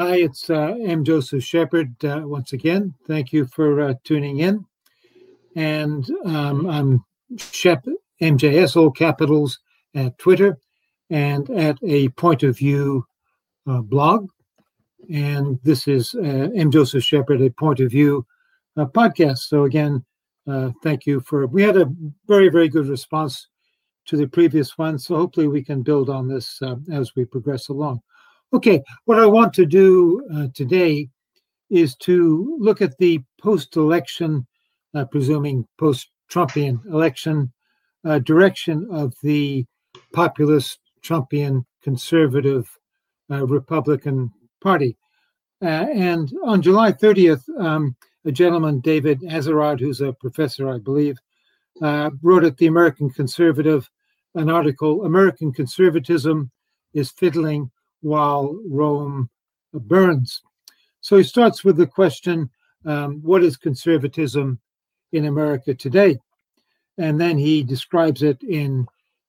Hi, it's uh, M. Joseph Sheppard uh, once again. Thank you for uh, tuning in. And um, I'm Shep MJS, all capitals, at Twitter and at a Point of View uh, blog. And this is uh, M. Joseph Sheppard, a Point of View uh, podcast. So, again, thank you for. We had a very, very good response to the previous one. So, hopefully, we can build on this as we progress along. Okay, what I want to do uh, today is to look at the post election, uh, presuming post Trumpian election, uh, direction of the populist Trumpian conservative uh, Republican Party. Uh, and on July 30th, um, a gentleman, David Azerrad, who's a professor, I believe, uh, wrote at the American Conservative an article American Conservatism is Fiddling while Rome burns. So he starts with the question um, what is conservatism in America today? And then he describes it in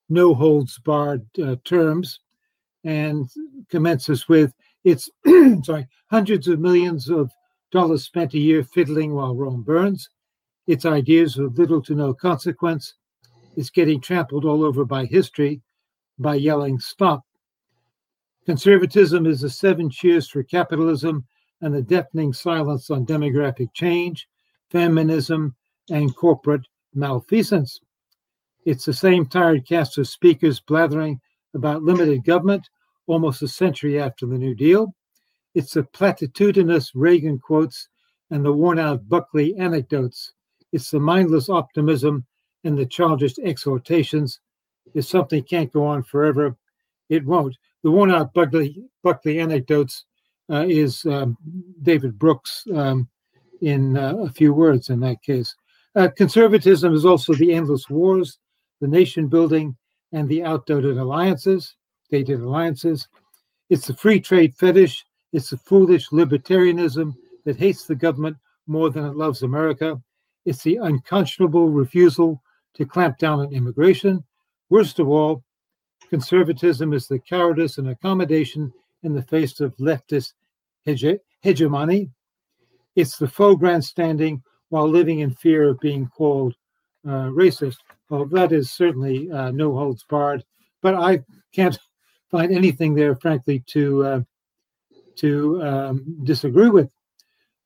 no holds barred uh, terms and commences with it's sorry hundreds of millions of dollars spent a year fiddling while Rome burns. Its ideas of little to no consequence. It's getting trampled all over by history by yelling stop Conservatism is the seven cheers for capitalism and the deafening silence on demographic change, feminism, and corporate malfeasance. It's the same tired cast of speakers blathering about limited government almost a century after the New Deal. It's the platitudinous Reagan quotes and the worn out Buckley anecdotes. It's the mindless optimism and the childish exhortations. If something can't go on forever, it won't the worn out Buckley, Buckley anecdotes uh, is um, David Brooks um, in uh, a few words in that case. Uh, conservatism is also the endless wars, the nation building, and the outdated alliances, dated alliances. It's the free trade fetish. It's the foolish libertarianism that hates the government more than it loves America. It's the unconscionable refusal to clamp down on immigration. Worst of all, Conservatism is the cowardice and accommodation in the face of leftist hege- hegemony. It's the faux grandstanding while living in fear of being called uh, racist. Well, that is certainly uh, no holds barred, but I can't find anything there, frankly, to uh, to um, disagree with.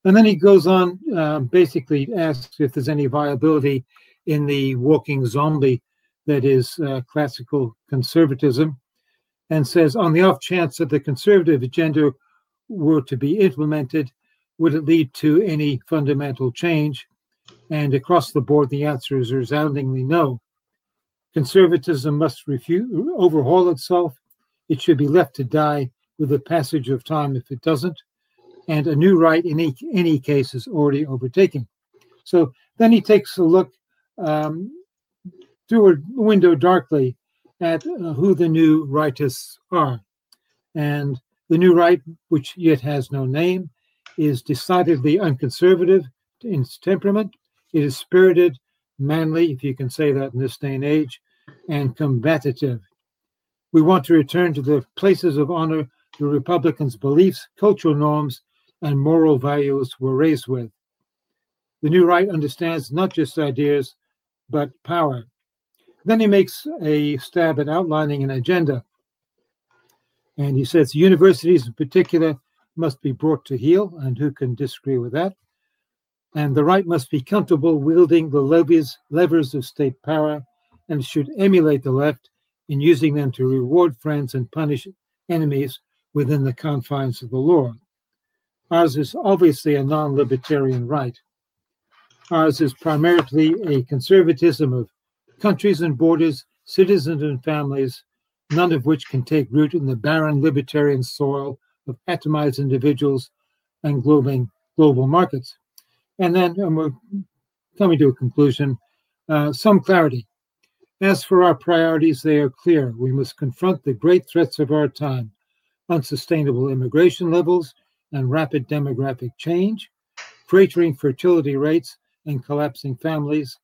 And then he goes on, uh, basically asks if there's any viability in the walking zombie that is uh, classical conservatism, and says on the off chance that the conservative agenda were to be implemented, would it lead to any fundamental change? And across the board, the answer is resoundingly no. Conservatism must refute, overhaul itself. It should be left to die with the passage of time if it doesn't. And a new right in any, any case is already overtaken. So then he takes a look um, through a window darkly at uh, who the new rightists are. And the new right, which yet has no name, is decidedly unconservative in its temperament. It is spirited, manly, if you can say that in this day and age, and combative. We want to return to the places of honor the Republicans' beliefs, cultural norms, and moral values were raised with. The new right understands not just ideas, but power. Then he makes a stab at outlining an agenda. And he says universities in particular must be brought to heel, and who can disagree with that? And the right must be comfortable wielding the levers of state power and should emulate the left in using them to reward friends and punish enemies within the confines of the law. Ours is obviously a non libertarian right. Ours is primarily a conservatism of countries and borders, citizens and families, none of which can take root in the barren libertarian soil of atomized individuals and global, global markets. And then and we're coming to a conclusion, uh, some clarity. As for our priorities, they are clear. We must confront the great threats of our time unsustainable immigration levels and rapid demographic change, cratering fertility rates and collapsing families,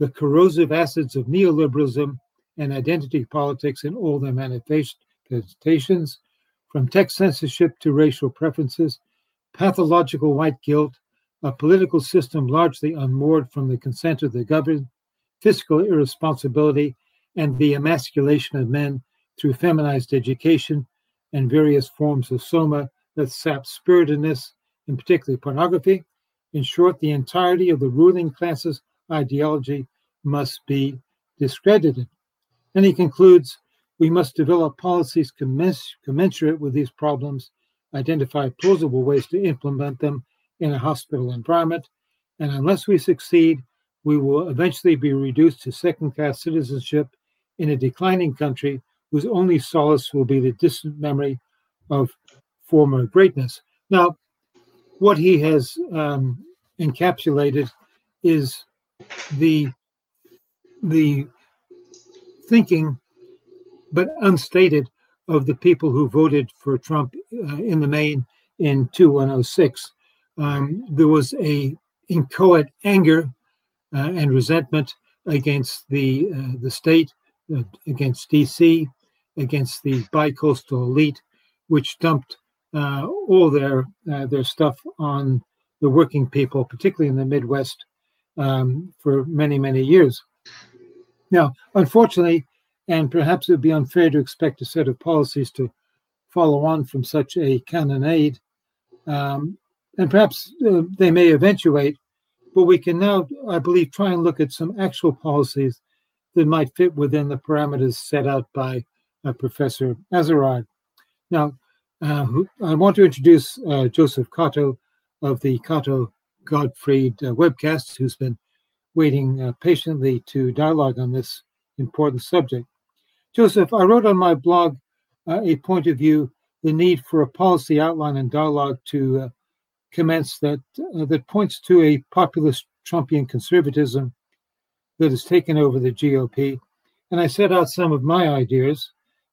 the corrosive acids of neoliberalism and identity politics in all their manifestations, from tech censorship to racial preferences, pathological white guilt, a political system largely unmoored from the consent of the governed, fiscal irresponsibility, and the emasculation of men through feminized education and various forms of soma that sap spiritedness, in particularly pornography. In short, the entirety of the ruling class's ideology must be discredited. And he concludes we must develop policies commens- commensurate with these problems, identify plausible ways to implement them in a hospital environment, and unless we succeed, we will eventually be reduced to second class citizenship in a declining country whose only solace will be the distant memory of former greatness. Now, what he has um, encapsulated is the the thinking, but unstated, of the people who voted for Trump uh, in the main in 2106. Um, there was a inchoate anger uh, and resentment against the uh, the state, uh, against DC, against the bicoastal elite, which dumped uh, all their uh, their stuff on the working people, particularly in the Midwest, um, for many many years. Now, unfortunately, and perhaps it would be unfair to expect a set of policies to follow on from such a cannonade, um, and perhaps uh, they may eventuate. But we can now, I believe, try and look at some actual policies that might fit within the parameters set out by uh, Professor Azerrad. Now, uh, I want to introduce uh, Joseph Cotto of the Cotto Gottfried uh, webcast, who's been waiting uh, patiently to dialogue on this important subject. Joseph, I wrote on my blog uh, a point of view, the need for a policy outline and dialogue to uh, commence that that points to a populist Trumpian conservatism that has taken over the GOP. And I set out some of my ideas.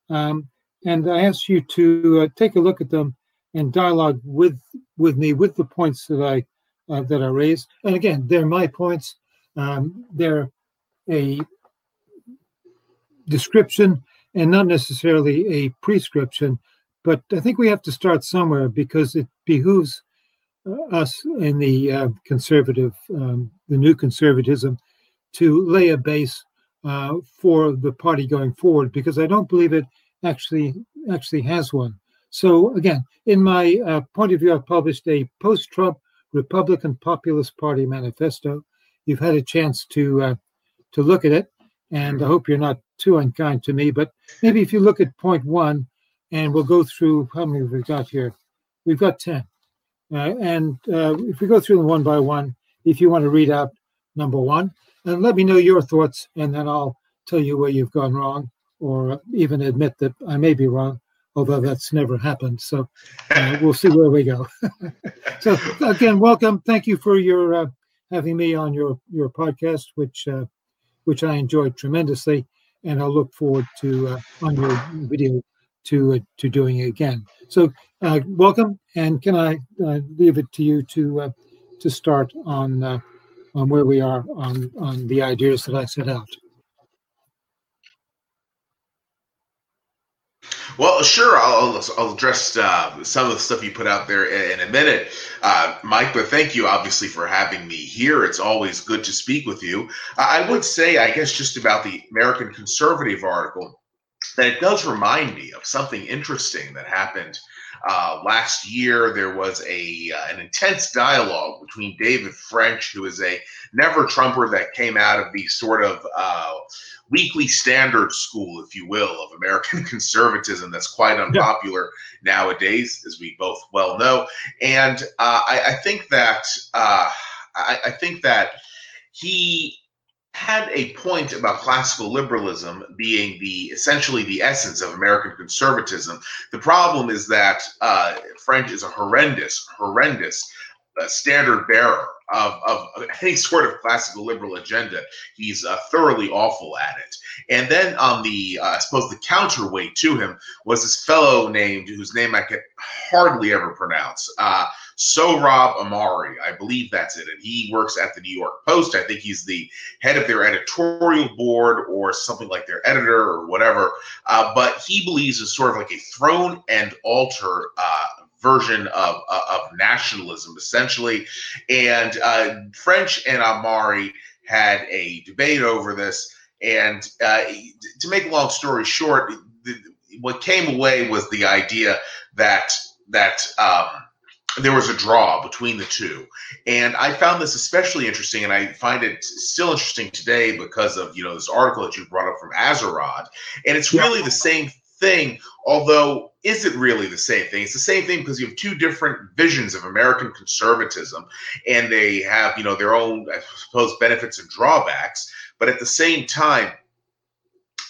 Um, and I ask you to uh, take a look at them and dialogue with with me with the points that I uh, that I raised. And again, they're my points. Um, they're a description and not necessarily a prescription. But I think we have to start somewhere because it behooves uh, us in the uh, conservative, um, the new conservatism, to lay a base uh, for the party going forward. Because I don't believe it actually actually has one. So again, in my uh, point of view, I've published a post-Trump Republican Populist Party manifesto. You've had a chance to uh, to look at it, and I hope you're not too unkind to me. But maybe if you look at point one, and we'll go through how many we've got here. We've got ten, uh, and uh, if we go through them one by one, if you want to read out number one, and let me know your thoughts, and then I'll tell you where you've gone wrong or even admit that I may be wrong, although that's never happened. So uh, we'll see where we go. so again, welcome. Thank you for your uh, having me on your your podcast, which uh, which I enjoyed tremendously, and I'll look forward to uh, on your video to uh, to doing it again. So uh, welcome, and can I leave it to you to to start on on where we are on on the ideas that I set out. Well, sure. I'll, I'll address uh, some of the stuff you put out there in, a minute, uh, Mike. But thank you, obviously, for having me here. It's always good to speak with you. I would say, I guess, just about the American Conservative article, that it does remind me of something interesting that happened uh, last year. There was a uh, an intense dialogue between David French, who is a never Trumper that came out of the sort of uh, weekly standard school, if you will, of American conservatism that's quite unpopular yeah. nowadays, as we both well know. And uh, I, I, think that uh, I, I think that he had a point about classical liberalism being the essentially the essence of American conservatism. The problem is that uh, French is a horrendous, horrendous standard bearer of, of any sort of classical liberal agenda. He's uh, thoroughly awful at it. And then on the, uh, I suppose, the counterweight to him was this fellow named, whose name I can hardly ever pronounce, uh, Sohrab Ahmari. I believe that's it. And he works at the New York Post. I think he's the head of their editorial board or something like their editor or whatever. Uh, but he believes it's sort of like a throne and altar uh, version of, of nationalism, essentially. And uh, French and Ahmari had a debate over this. And uh, to make a long story short, the, what came away was the idea that that um, there was a draw between the two. And I found this especially interesting, and I find it still interesting today because of you know this article that you brought up from Azerrad. And it's really the same thing, although is it really the same thing? It's the same thing because you have two different visions of American conservatism, and they have, you know, their own, I suppose, benefits and drawbacks. But at the same time,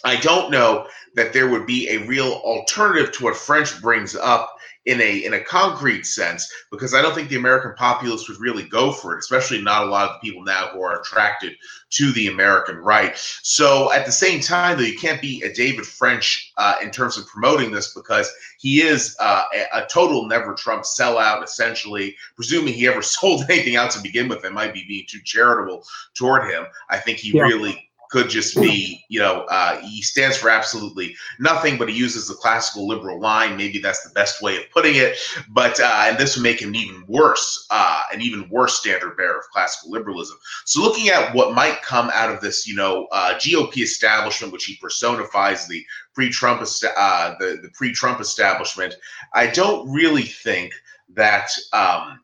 I don't know that there would be a real alternative to what French brings up in a in a concrete sense because I don't think the American populace would really go for it, especially not a lot of the people now who are attracted to the American right. So at the same time, though, you can't be a David French uh, in terms of promoting this because he is uh, a, a, total never Trump sellout, essentially. Presuming he ever sold anything out to begin with, it might be being too charitable toward him. I think he yeah. really could just be, you know, uh, he stands for absolutely nothing, but he uses the classical liberal line. Maybe that's the best way of putting it. But uh, and this would make him even worse, uh, an even worse standard bearer of classical liberalism. So looking at what might come out of this, you know, uh, GOP establishment, which he personifies the pre-Trump, uh, the the pre-Trump establishment, I don't really think that um,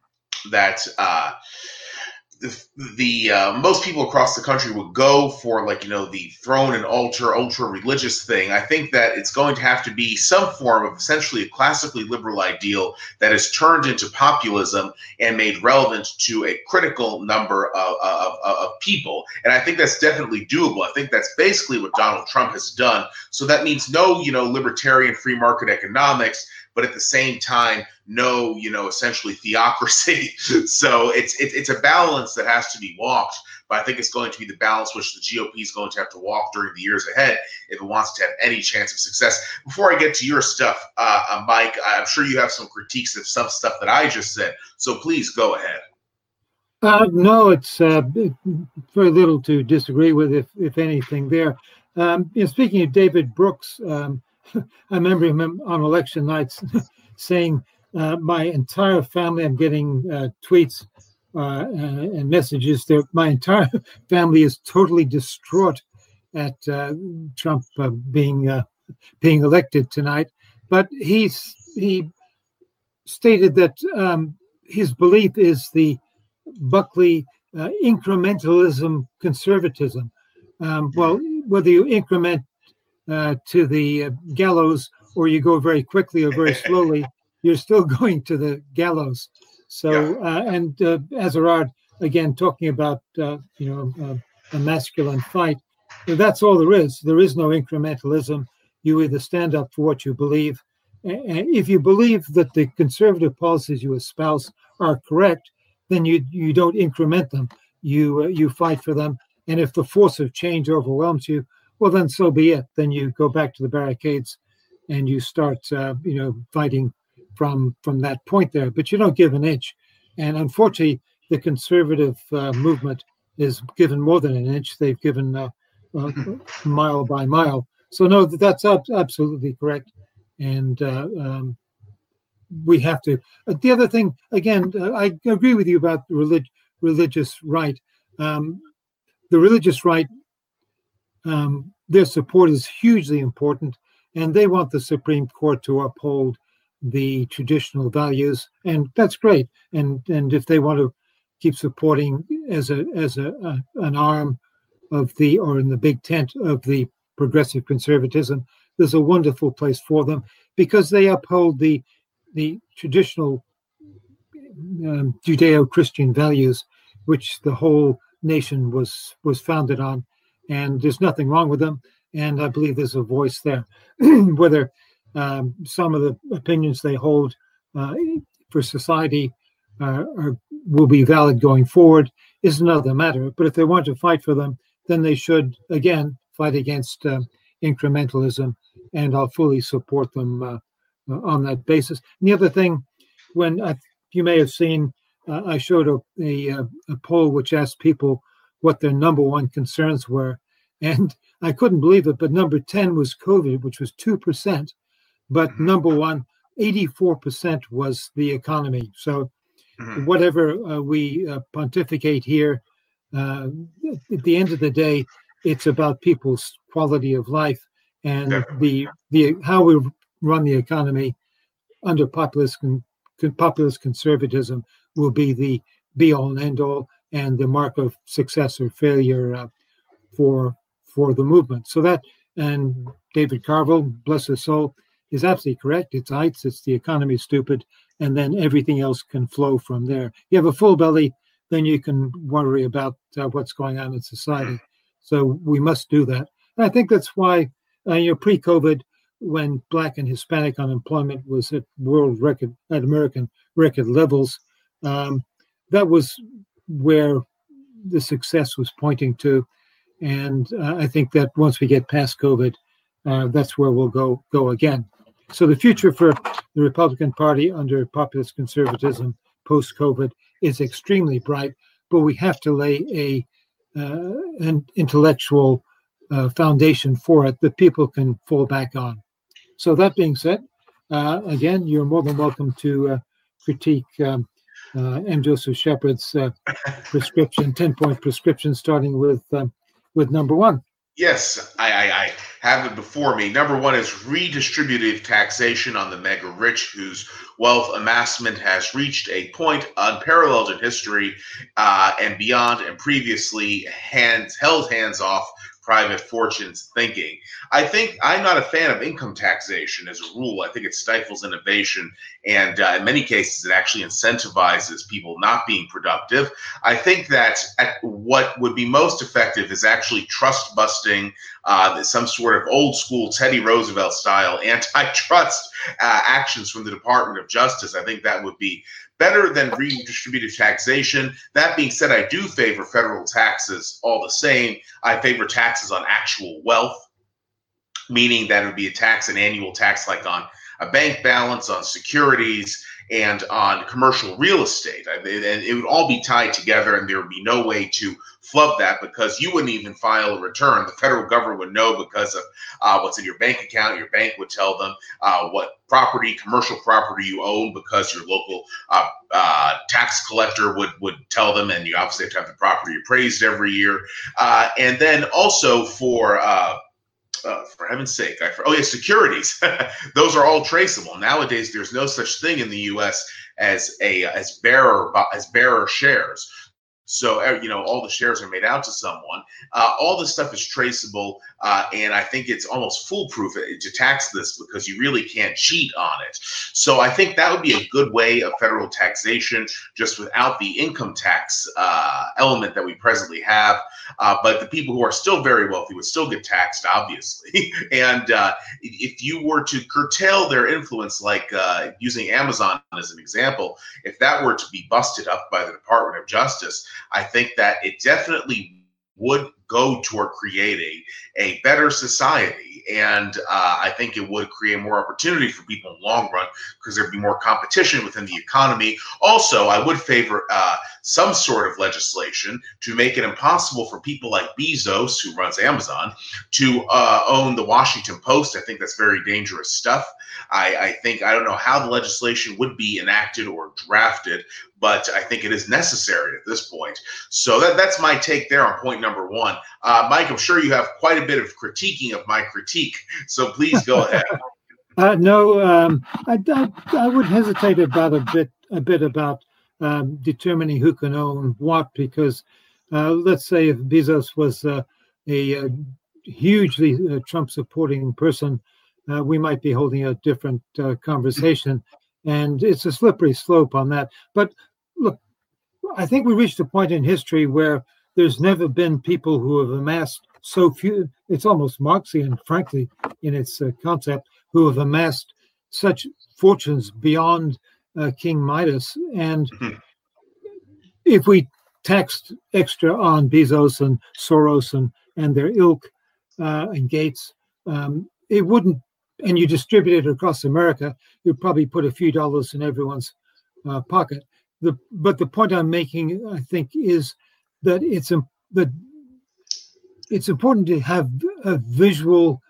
that uh, the, uh, most people across the country would go for like you know the throne and altar ultra religious thing i think that it's going to have to be some form of essentially a classically liberal ideal that is turned into populism and made relevant to a critical number of, of, of people. And i think that's definitely doable. I think that's basically what donald trump has done. So that means no you know libertarian free market economics but at the same time, no, you know, essentially theocracy. so it's it, it's a balance that has to be walked. But I think it's going to be the balance which the GOP is going to have to walk during the years ahead if it wants to have any chance of success. Before I get to your stuff, uh, uh, Mike, I'm sure you have some critiques of some stuff that I just said. So please go ahead. Uh, no, it's uh, very little to disagree with, if if anything. There. Um, you know, speaking of David Brooks, um, I remember him on election nights saying, uh, "My entire family, I'm getting uh, tweets uh, and messages that my entire family is totally distraught at uh, Trump uh, being uh, being elected tonight." But he's he stated that um, his belief is the Buckley incrementalism conservatism. Um, well, whether you increment uh, to the uh, gallows or you go very quickly or very slowly, you're still going to the gallows. So, yeah. uh, and uh, Azerrad, again, talking about, uh, you know, uh, a masculine fight, that's all there is. There is no incrementalism. You either stand up for what you believe. And if you believe that the conservative policies you espouse are correct, then you you don't increment them. You uh, you fight for them. And if the force of change overwhelms you, well, then so be it. Then you go back to the barricades and you start, uh, you know, fighting from from that point there. But you don't give an inch. And unfortunately, the conservative uh, movement is given more than an inch. They've given uh, uh mile by mile. So no, that's absolutely correct. And uh, um, we have to. Uh, the other thing, again, uh, I agree with you about the relig- religious right. Um, the religious right um, their support is hugely important, and they want the Supreme Court to uphold the traditional values, and that's great. And and if they want to keep supporting as a as a, a an arm of the or in the big tent of the progressive conservatism, there's a wonderful place for them because they uphold the the traditional um, Judeo-Christian values, which the whole nation was was founded on and there's nothing wrong with them. And I believe there's a voice there. Whether um, some of the opinions they hold uh, for society uh, are will be valid going forward is another matter. But if they want to fight for them, then they should again fight against uh, incrementalism, and I'll fully support them uh, uh on that basis. And the other thing, when I, you may have seen, uh, I showed a, a, a poll which asked people what their number one concerns were, and I couldn't believe it, but number 10 was COVID, which was 2%. But mm-hmm. number one, 84% was the economy. So, mm-hmm. whatever uh, we uh, pontificate here, uh, at the end of the day, it's about people's quality of life and the the how we run the economy under populist con, populist conservatism will be the be all and end all and the mark of success or failure uh, for for the movement. So that and David Carville, bless his soul, is absolutely correct. It's heights, it's the economy stupid, and then everything else can flow from there. You have a full belly, then you can worry about uh, what's going on in society. So we must do that. And I think that's why uh, you know pre-COVID, when Black and Hispanic unemployment was at world record at American record levels, um, that was where the success was pointing to. And uh, I think that once we get past COVID, uh, that's where we'll go go again. So the future for the Republican Party under populist conservatism post COVID is extremely bright, but we have to lay a uh, an intellectual uh, foundation for it that people can fall back on. So that being said, uh, again, you're more than welcome to uh, critique um, uh, M. Joseph Sheppard's uh, prescription, ten point prescription, starting with um, with number one. Yes, I, I, I, have it before me. Number one is redistributive taxation on the mega rich, whose wealth amassment has reached a point unparalleled in history uh, and beyond, and previously hands held hands off private fortunes thinking. I think I'm not a fan of income taxation as a rule. I think it stifles innovation, and uh, in many cases, it actually incentivizes people not being productive. I think that what would be most effective is actually trust busting, uh, some sort of old school Teddy Roosevelt style antitrust uh, actions from the Department of Justice. I think that would be better than redistributive taxation. That being said, I do favor federal taxes all the same. I favor taxes on actual wealth, meaning that it would be a tax, an annual tax like on a bank balance, on securities, and on commercial real estate. And it would all be tied together, and there would be no way to flub that because you wouldn't even file a return. The federal government would know because of uh, what's in your bank account. Your bank would tell them uh, what property, commercial property you own because your local uh, uh tax collector would would tell them, and you obviously have to have the property appraised every year. Uh, and then also for uh, for heaven's sake, I, oh yeah, securities. Those are all traceable nowadays. There's no such thing in the U.S. as a as bearer as bearer shares. So uh, you know all the shares are made out to someone. Uh, all this stuff is traceable, uh, and I think it's almost foolproof to tax this because you really can't cheat on it. So I think that would be a good way of federal taxation, just without the income tax uh, element that we presently have. Uh, but the people who are still very wealthy would still get taxed, obviously. and uh, if you were to curtail their influence, like using Amazon as an example, if that were to be busted up by the Department of Justice I think that it definitely would go toward creating a better society. And uh, I think it would create more opportunity for people in the long run because there'd be more competition within the economy. Also, I would favor uh, some sort of legislation to make it impossible for people like Bezos, who runs Amazon, to uh, own the Washington Post. I think that's very dangerous stuff. I, I think I don't know how the legislation would be enacted or drafted, but I think it is necessary at this point. So that, that's my take there on point number one. Uh, Mike, I'm sure you have quite a bit of critiquing of my critique, so please go ahead. Uh, no, um, I, I, I, would hesitate about a bit a bit about um, determining who can own what because uh, let's say if Bezos was uh, a, a, hugely uh, Trump supporting person, uh, we might be holding a different uh, conversation, and it's a slippery slope on that. But look, I think we reached a point in history where there's never been people who have amassed so few. It's almost Marxian, frankly, in its uh, concept, who have amassed such fortunes beyond uh, King Midas. And mm-hmm. if we taxed extra on Bezos and Soros and, and their ilk uh, and Gates, um, it wouldn't, and you distribute it across America, you'd probably put a few dollars in everyone's uh, pocket. The, but the point I'm making, I think, is that it's that it's important to have a visual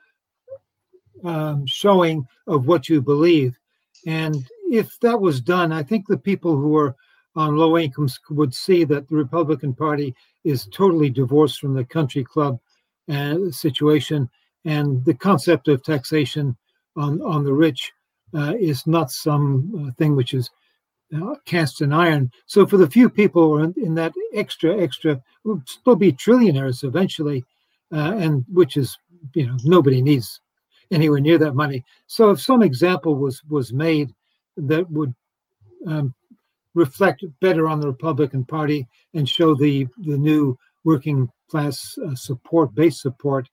um, showing of what you believe. And if that was done, I think the people who are on low incomes would see that the Republican Party is totally divorced from the country club uh, situation, and the concept of taxation on on the rich uh, is not some uh, thing which is uh, cast in iron. So for the few people who are in, in that extra extra, will still be trillionaires eventually, uh, and which is you know nobody needs anywhere near that money. So if some example was was made that would um, reflect better on the Republican Party and show the the new working class uh, support, base support,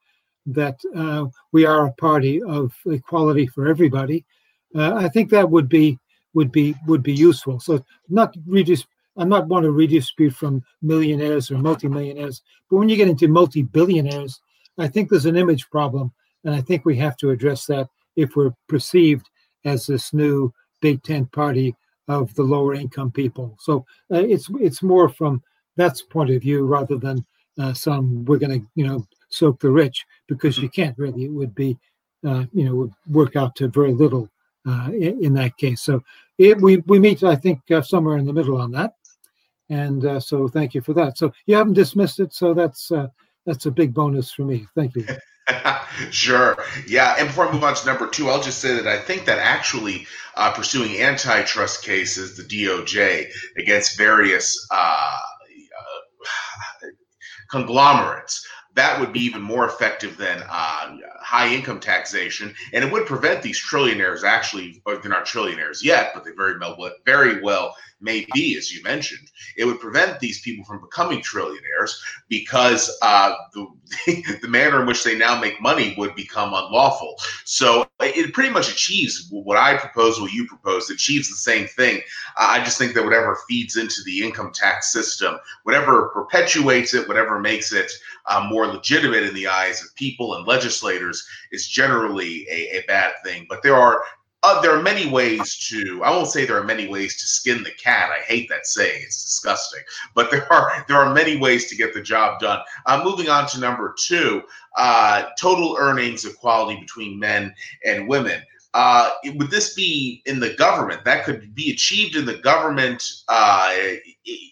that uh, we are a party of equality for everybody. Uh, I think that would be would be would be useful. So not redis- I'm not want to redistribute from millionaires or multimillionaires, but when you get into multi-billionaires, I think there's an image problem, and I think we have to address that if we're perceived as this new big tent party of the lower income people. So uh, it's it's more from that's point of view rather than uh, some we're going to you know soak the rich because you can't really. It would be uh, you know would work out to very little uh, in, in, that case. So it, we we meet I think uh, somewhere in the middle on that, and uh, so thank you for that. So you haven't dismissed it, so that's that's a big bonus for me. Thank you. sure. Yeah. And before I move on to number two, I'll just say that I think that actually uh, pursuing antitrust cases, the DOJ, against various uh, uh, conglomerates, that would be even more effective than uh, high income taxation, and it would prevent these trillionaires. Actually, they're not trillionaires yet, but they very well, very well may be, as you mentioned. It would prevent these people from becoming trillionaires because uh, the, the manner in which they now make money would become unlawful. So it pretty much achieves what I propose, what you propose, achieves the same thing. I just think that whatever feeds into the income tax system, whatever perpetuates it, whatever makes it uh, more legitimate in the eyes of people and legislators, is generally a, a bad thing. But there are uh, there are many ways to i won't say there are many ways to skin the cat. I hate that saying. It's disgusting. But there are there are many ways to get the job done. Uh, moving on to number two uh, total earnings equality between men and women. Uh, would this be in the government? That could be achieved in the government uh,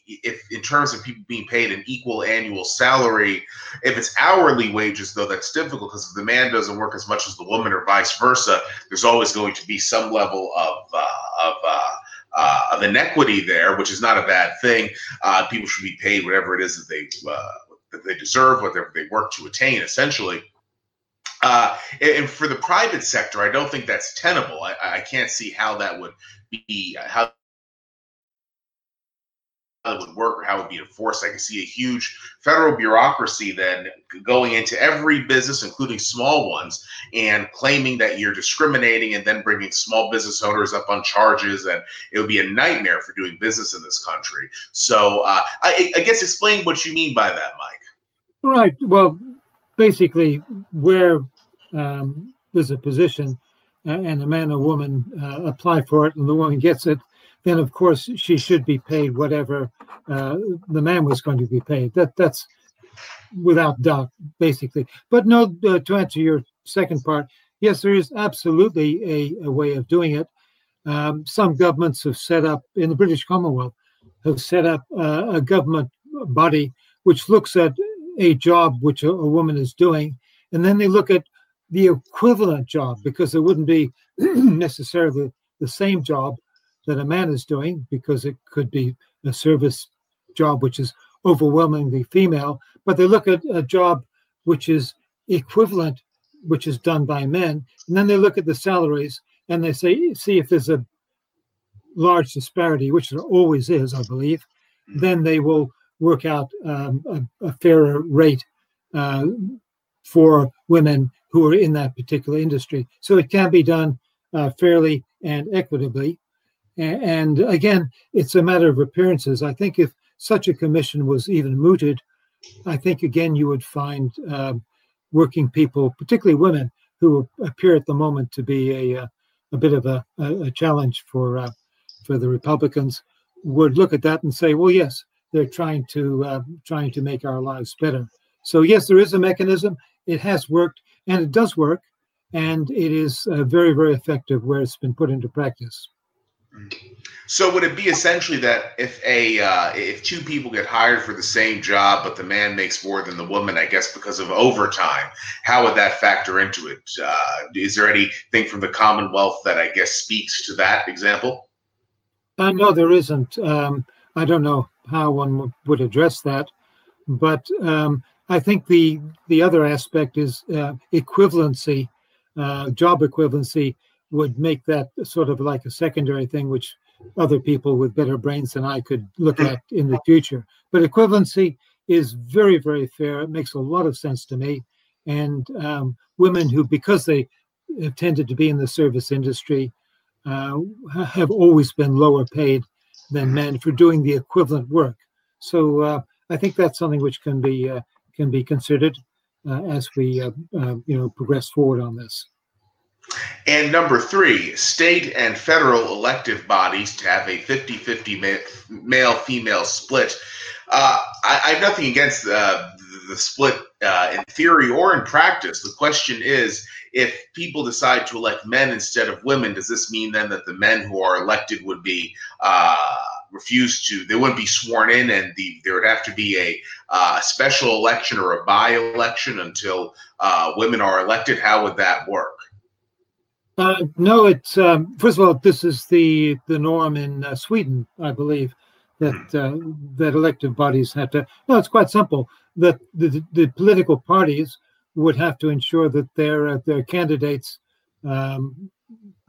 if, in terms of people being paid an equal annual salary. If it's hourly wages, though, that's difficult because if the man doesn't work as much as the woman, or vice versa, there's always going to be some level of uh, of uh, uh, of inequity there, which is not a bad thing. Uh, people should be paid whatever it is that they that they deserve, whatever they work to attain, essentially. Uh, and for the private sector, I don't think that's tenable. I, I can't see how that would be how it would work or how it would be enforced. I can see a huge federal bureaucracy then going into every business, including small ones, and claiming that you're discriminating and then bringing small business owners up on charges. And it would be a nightmare for doing business in this country. So uh, I, I guess explain what you mean by that, Mike. Right. Well, basically where um, there's a position uh, and a man or woman uh, apply for it and the woman gets it, then of course she should be paid whatever uh, the man was going to be paid. That that's without doubt, basically. But no, uh, to answer your second part, yes, there is absolutely a, a way of doing it. Um, some governments have set up in the British Commonwealth have set up uh, a government body which looks at a job which a, a, woman is doing, and then they look at the equivalent job because it wouldn't be necessarily the same job that a man is doing because it could be a service job which is overwhelmingly female, but they look at a job which is equivalent, which is done by men, and then they look at the salaries and they say, see if there's a large disparity, which there always is, I believe, then they will work out um, a, a, fairer rate uh, for women who are in that particular industry. So it can be done uh, fairly and equitably. And, again, it's a matter of appearances. I think if such a commission was even mooted, I think again you would find uh, working people, particularly women, who appear at the moment to be a, a bit of a, a challenge for uh, for the Republicans, would look at that and say, well, yes, they're trying to uh, trying to make our lives better. So yes, there is a mechanism. It has worked, and it does work, and it is uh, very very effective where it's been put into practice. So would it be essentially that if a uh, if two people get hired for the same job, but the man makes more than the woman, I guess because of overtime, how would that factor into it? Uh, is there anything from the Commonwealth that I guess speaks to that example? Uh, no, there isn't. Um, I don't know how one would address that, but um, I think the the other aspect is uh, equivalency, uh, job equivalency would make that sort of like a secondary thing, which other people with better brains than I could look at in the future. But equivalency is very, very fair. It makes a lot of sense to me. And um, women who, because they have tended to be in the service industry, uh, have always been lower paid than men for doing the equivalent work. So uh, I think that's something which can be uh, can be considered uh, as we uh, uh, you know progress forward on this. And number three, state and federal elective bodies to have a 50 50 male female split. Uh, I, I, have nothing against uh, the split uh, in theory or in practice. The question is if people decide to elect men instead of women, does this mean then that the men who are elected would be uh, refused to, they wouldn't be sworn in and the, there would have to be a uh, special election or a by election until uh, women are elected? How would that work? Uh, no, it's um, first of all, this is the the norm in uh, Sweden, I believe, that hmm. uh, that elective bodies have to. No, it's quite simple. That the, the political parties would have to ensure that their uh, their candidates um,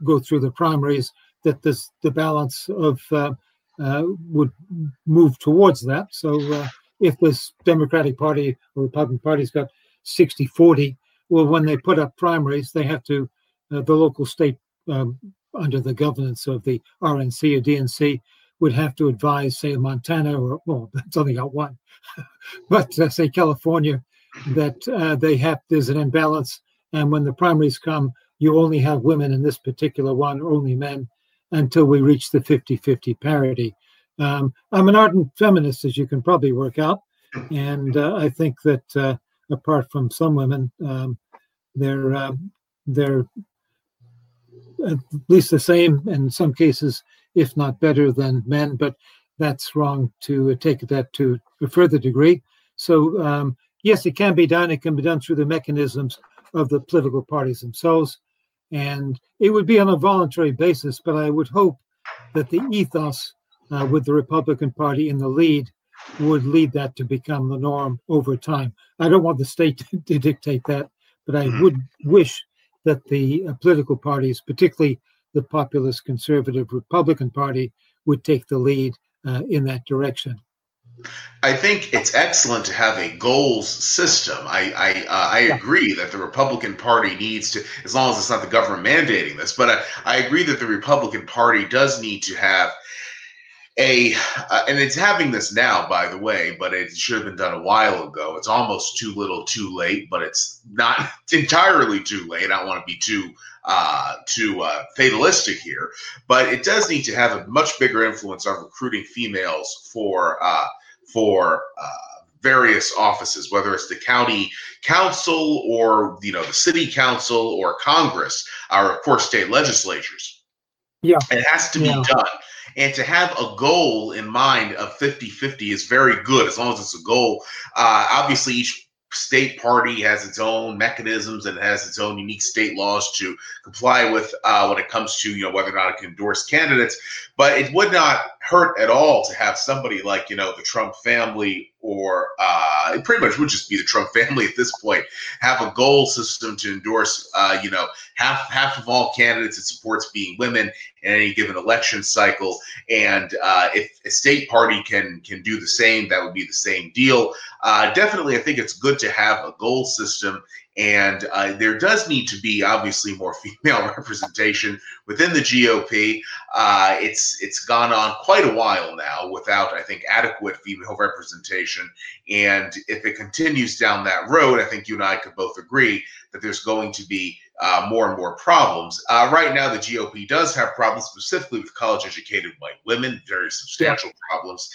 go through the primaries. That this the balance of uh, uh, would move towards that. So if this Democratic Party or Republican Party's got 60-40, well, when they put up primaries, they have to the local state um, under the governance of the RNC or DNC would have to advise, say, Montana or well, that's only got one, but uh, say California, that uh, they have there's an imbalance, and when the primaries come, you only have women in this particular one, or only men, until we reach the 50-50 parity. Um, I'm an ardent feminist, as you can probably work out, and uh, I think that uh, apart from some women, um, they're uh, they're at least the same in some cases, if not better than men, but that's wrong to take that to a further degree. So, um, yes, it can be done. It can be done through the mechanisms of the political parties themselves. And it would be on a voluntary basis, but I would hope that the ethos uh, with the Republican Party in the lead would lead that to become the norm over time. I don't want the state to, to dictate that, but I would wish that the uh, political parties, particularly the populist conservative Republican Party, would take the lead uh, in that direction. I think it's excellent to have a goals system. I I, uh, I agree that the Republican Party needs to, as long as it's not the government mandating this, but I, I agree that the Republican Party does need to have a uh, and it's having this now by the way but it should have been done a while ago. It's almost too little too late but it's not entirely too late. I don't want to be too uh, too uh, fatalistic here but it does need to have a much bigger influence on recruiting females for uh, for uh, various offices whether it's the county council or you know the city council or congress or of course state legislatures. Yeah. It has to be yeah. done and to have a goal in mind of 50 50 is very good as long as it's a goal. Uh, obviously, each state party has its own mechanisms and has its own unique state laws to comply with uh, when it comes to you know whether or not it can endorse candidates. But it would not hurt at all to have somebody like you know the Trump family or uh, it pretty much would just be the Trump family at this point have a goal system to endorse uh, you know half half of all candidates it supports being women in any given election cycle. And uh, if a state party can can do the same that would be the same deal. Uh, definitely I think it's good to have a goal system And uh, there does need to be obviously more female representation within the GOP. Uh, it's it's gone on quite a while now without, I think, adequate female representation. And if it continues down that road, I think you and I could both agree that there's going to be uh, more and more problems. Uh, right now, the GOP does have problems, specifically with college educated white women, very substantial yeah. problems.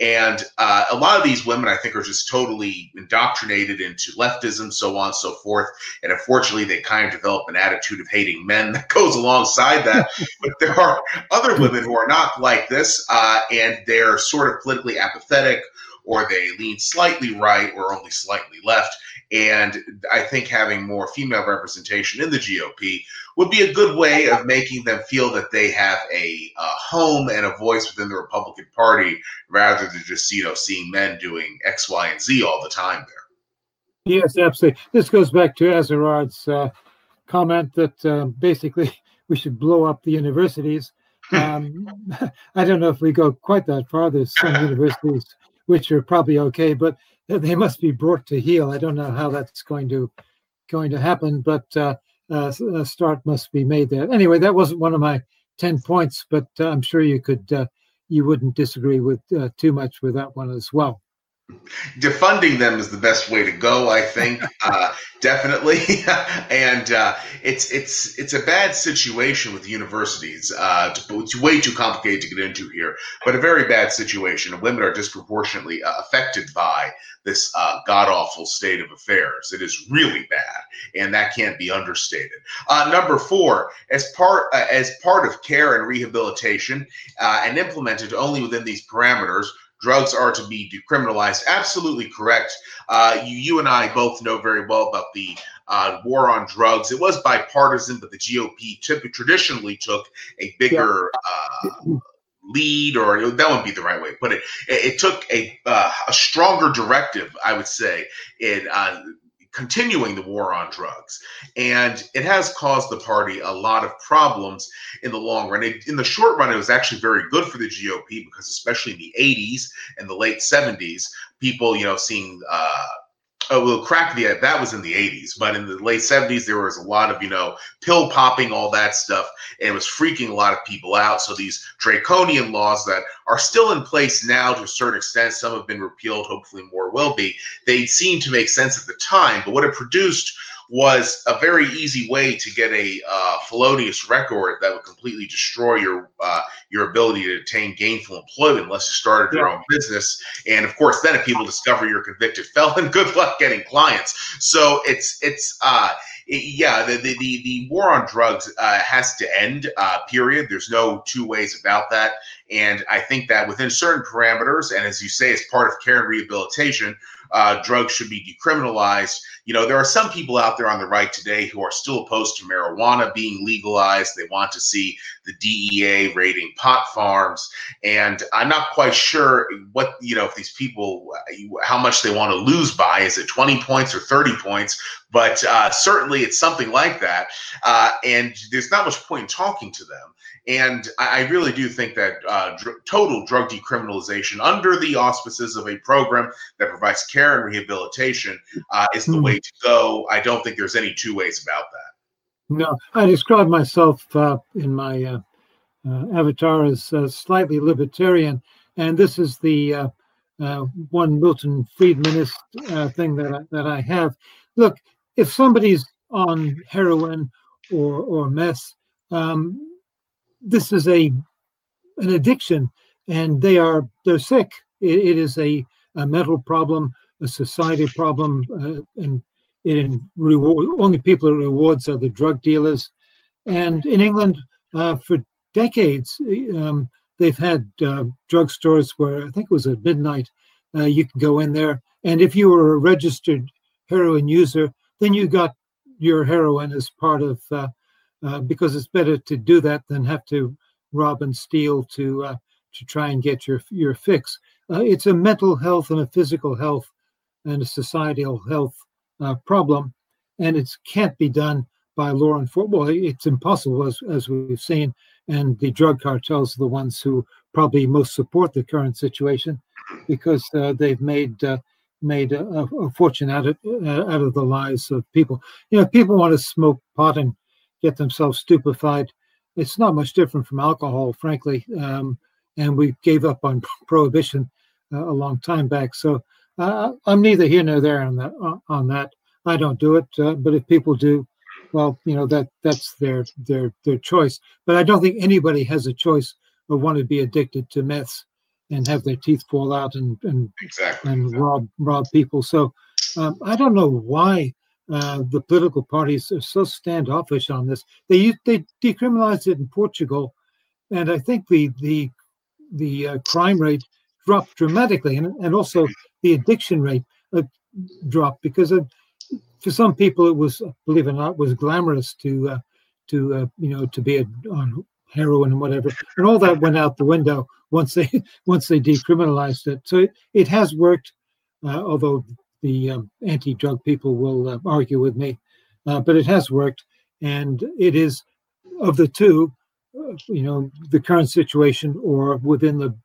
And uh, a lot of these women, I think, are just totally indoctrinated into leftism, so on and so forth. And unfortunately, they kind of develop an attitude of hating men that goes alongside that. but there are other women who are not like this, uh, and they're sort of politically apathetic or they lean slightly right or only slightly left. And I think having more female representation in the GOP would be a good way of making them feel that they have a, a home and a voice within the Republican Party rather than just, you know, seeing men doing X, Y, and Z all the time there. Yes, absolutely. This goes back to Azerrad's uh, comment that uh, basically we should blow up the universities. Um, I don't know if we go quite that far. There's some universities which are probably okay, but they must be brought to heel. I don't know how that's going to going to happen, but uh, uh, a start must be made there. Anyway, that wasn't one of my ten points, but uh, I'm sure you could uh, you wouldn't disagree with uh, too much with that one as well defunding them is the best way to go i think uh, definitely. And uh, it's it's it's a bad situation with universities uh, it's way too complicated to get into here but a very bad situation. Women are disproportionately uh, affected by this uh, god awful state of affairs. It is really bad and that can't be understated. Uh, number four as part as part of care and rehabilitation and implemented only within these parameters drugs are to be decriminalized. Absolutely correct. Uh, you, you and I both know very well about the uh, war on drugs. It was bipartisan, but the GOP typically traditionally took a bigger uh, lead, or that wouldn't be the right way to put it. It, it took a uh, a stronger directive, I would say, in uh, continuing the war on drugs. And it has caused the party a lot of problems in the long run. It, in the short run, it was actually very good for the GOP because, especially in the 80s and the late 70s, people, you know, seeing uh, oh well crack the that was in the 80s but in the late 70s there was a lot of you know pill popping all that stuff and it was freaking a lot of people out. So these draconian laws that are still in place now to a certain extent some have been repealed hopefully more will be. They seem to make sense at the time but what it produced was a very easy way to get a uh, felonious record that would completely destroy your uh, your ability to attain gainful employment unless you started your own business. And of course, then if people discover you're a convicted felon, good luck getting clients. So it's it's uh, yeah, the, the, the, the, war on drugs uh, has to end, uh, period. There's no two ways about that. And I think that within certain parameters, and as you say, as part of care and rehabilitation, uh, drugs should be decriminalized. You know, there are some people out there on the right today who are still opposed to marijuana being legalized. They want to see the DEA raiding pot farms. And I'm not quite sure what, you know, if these people, how much they want to lose by. Is it 20 points or 30 points? But uh, certainly it's something like that. Uh, and there's not much point in talking to them. And I, really do think that uh, dr- total drug decriminalization under the auspices of a program that provides care and rehabilitation uh, is the mm. Way to go. I don't think there's any two ways about that. No, I describe myself uh, in my uh, uh, avatar as slightly libertarian, and this is the uh, one Milton Friedmanist thing that I, that I have. Look, if somebody's on heroin or or meth, um, this is a an addiction, and they are they're sick. it, it is a, a mental problem, a society problem, uh, and it reward only people who rewards are the drug dealers. And in England, uh, for decades, um, they've had uh, drugstores where I think it was at midnight. Uh, you can go in there, and if you were a registered heroin user, then you got your heroin as part of uh, uh, because it's better to do that than have to rob and steal to to try and get your your fix. Uh, it's a mental health and a physical health and a societal health uh, problem, and it can't be done by law enforcement. Well, it's impossible, as as we've seen, and the drug cartels are the ones who probably most support the current situation because uh, they've made made a, a fortune out of uh, out of the lives of people. You know, people want to smoke pot and get themselves stupefied. It's not much different from alcohol, frankly. Um, and we gave up on prohibition uh, a long time back. So uh, I'm neither here nor there on that. Uh, on that, I don't do it, uh, but if people do, well, you know that that's their their their choice. But I don't think anybody has a choice of want to be addicted to meths and have their teeth fall out and and exactly. and rob rob people. So um, I don't know why uh, the political parties are so standoffish on this. They they decriminalized it in Portugal, and I think the the the uh, crime rate dropped dramatically, and and also the addiction rate uh, dropped because for some people it was, believe it or not, was glamorous to uh, to uh, you know to be a, on heroin and whatever, and all that went out the window once they once they decriminalized it. So it, it has worked, uh, although the um, anti-drug people will uh, argue with me, but it has worked, and it is of the two, you know, the current situation or within the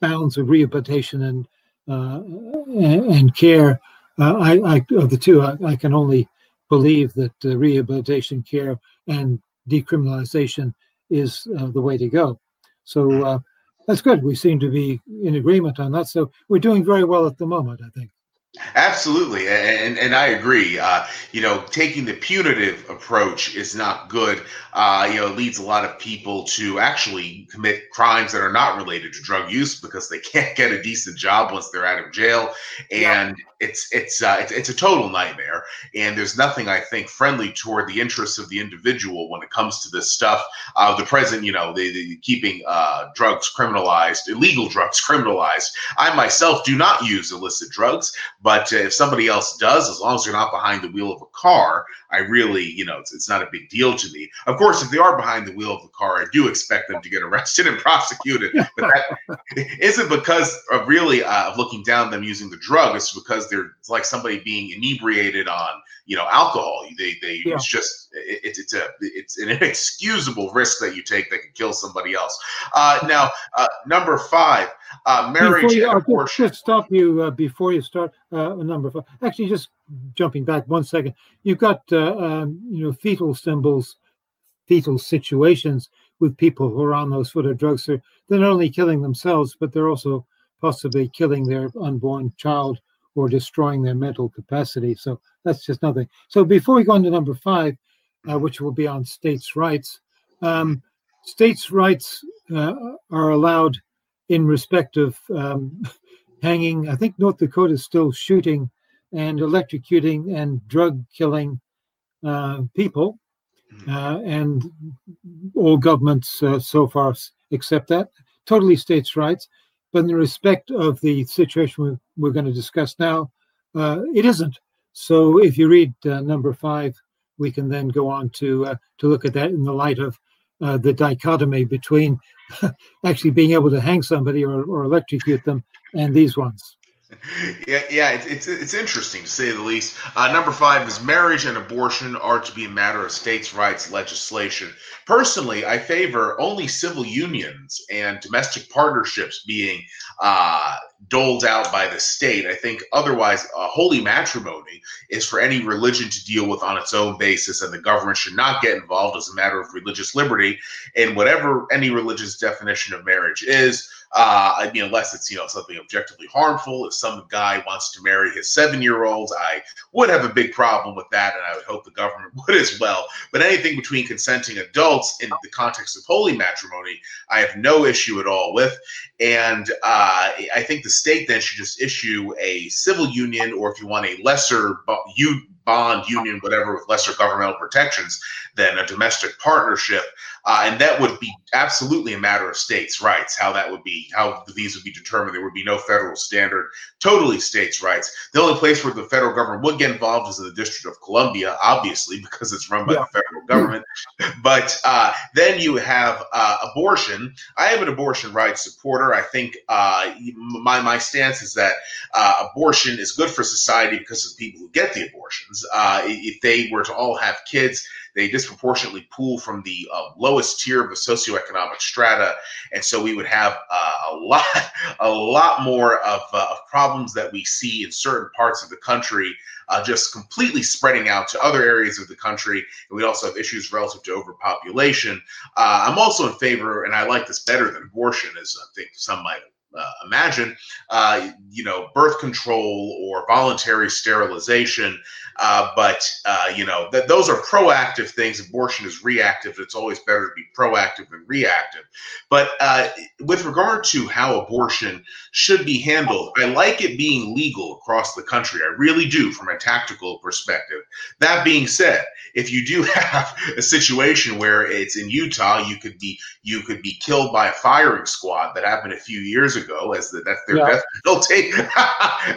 bounds of rehabilitation and uh, and care. Uh, I, I, of the two, I, I, can only believe that rehabilitation care and decriminalization is the way to go. So that's good. We seem to be in agreement on that. So we're doing very well at the moment, I think. Absolutely, and and I agree. Uh, you know, taking the punitive approach is not good. Uh, you know, it leads a lot of people to actually commit crimes that are not related to drug use because they can't get a decent job once they're out of jail, and yeah it's it's, uh, it's it's a total nightmare, and there's nothing I think friendly toward the interests of the individual when it comes to this stuff. Uh, the president, you know, the, the keeping uh, drugs criminalized, illegal drugs criminalized. I myself do not use illicit drugs, but if somebody else does, as long as they're not behind the wheel of a car, I really, you know, it's, it's not a big deal to me. Of course, if they are behind the wheel of the car, I do expect them to get arrested and prosecuted. But that isn't because of really uh, of looking down them using the drug. It's because they're it's like somebody being inebriated on you know alcohol. They they yeah. it's just it, it's it's a it's an inexcusable risk that you take that can kill somebody else. Uh, now uh, number five, uh, marriage you, and abortion. Just stop you uh, before you start uh, number five. Actually, just jumping back one second. You've got uh, um, you know fetal symbols, fetal situations with people who are on those foot of drugs. They're, they're not only killing themselves, but they're also possibly killing their unborn child or destroying their mental capacity. So that's just nothing. So before we go on to number five, uh, which will be on states' rights, um, states' rights uh, are allowed in respect of um, hanging. I think North Dakota is still shooting and electrocuting and drug killing uh, people, hmm. uh, and all governments uh, so far accept that. Totally states' rights. But in the respect of the situation we're going to discuss now, uh, it isn't. So if you read uh, number five, we can then go on to uh, to look at that in the light of uh, the dichotomy between actually being able to hang somebody or, or electrocute them and these ones. Yeah, yeah, it's, it's, it's interesting to say the least. Uh, number five is marriage and abortion are to be a matter of states' rights legislation. Personally, I favor only civil unions and domestic partnerships being uh, doled out by the state. I think otherwise, uh, holy matrimony is for any religion to deal with on its own basis, and the government should not get involved as a matter of religious liberty in whatever any religious definition of marriage is. Uh, I mean, unless it's you know something objectively harmful. If some guy wants to marry his seven-year-olds, I would have a big problem with that, and I would hope the government would as well. But anything between consenting adults in the context of holy matrimony, I have no issue at all with. And uh, I think the state then should just issue a civil union, or if you want a lesser you bond union, whatever, with lesser governmental protections than a domestic partnership. Uh, and that would be absolutely a matter of states' rights, how that would be, how these would be determined. There would be no federal standard, totally states' rights. The only place where the federal government would get involved is in the District of Columbia, obviously, because it's run by yeah. the federal government. but uh, then you have uh, abortion. I am an abortion rights supporter. I think uh, my, my stance is that uh, abortion is good for society because of the people who get the abortions. Uh, if they were to all have kids, they disproportionately pull from the uh, lowest tier of the socioeconomic strata, and so we would have uh, a lot, a lot more of, uh, of, problems that we see in certain parts of the country, uh, just completely spreading out to other areas of the country. And we also have issues relative to overpopulation. Uh, I'm also in favor, and I like this better than abortion, as I think some might uh, imagine, uh, you know, birth control or voluntary sterilization. Uh, but uh, you know, th- those are proactive things. Abortion is reactive. It's always better to be proactive than reactive. But uh, with regard to how abortion should be handled, I like it being legal across the country. I really do, from a tactical perspective. That being said, if you do have a situation where it's in Utah, you could be you could be killed by a firing squad. That happened a few years ago, as the, that's their yeah. death penalty.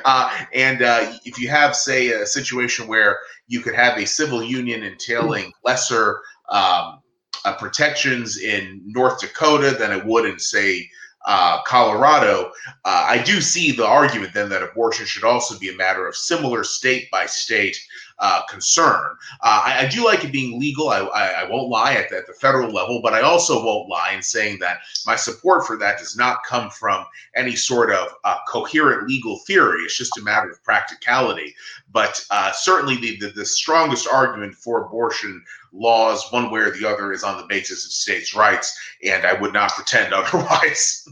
uh, and uh, if you have, say, a situation where you could have a civil union entailing lesser um, uh, protections in North Dakota than it would in, say, uh, Colorado, uh, I do see the argument then that abortion should also be a matter of similar state by state uh, concern. Uh, I, I, do like it being legal. I, I, I won't lie at the, at the, federal level, but I also won't lie in saying that my support for that does not come from any sort of uh, coherent legal theory. It's just a matter of practicality. But uh, certainly, the, the, the strongest argument for abortion laws, one way or the other, is on the basis of states' rights, and I would not pretend otherwise.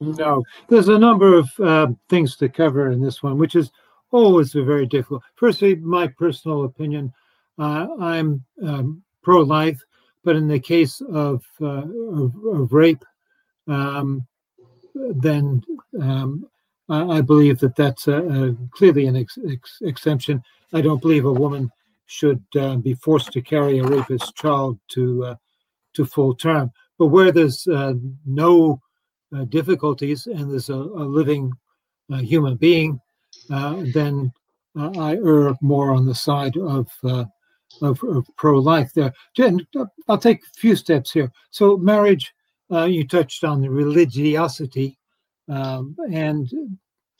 no, there's a number of uh, things to cover in this one, which is always a very difficult. Firstly, my personal opinion, uh, I'm um, pro-life, but in the case of uh, of, of, rape, um, then um, I, I, believe that that's a, a clearly an ex, ex, exemption. I don't believe a woman should uh, be forced to carry a rapist child to uh, to full term. But where there's uh, no uh, difficulties and there's a, a living human being then uh, I err more on the side of, uh, of, of pro-life there. Jen, I'll take a few steps here. So marriage, you touched on the religiosity, um, and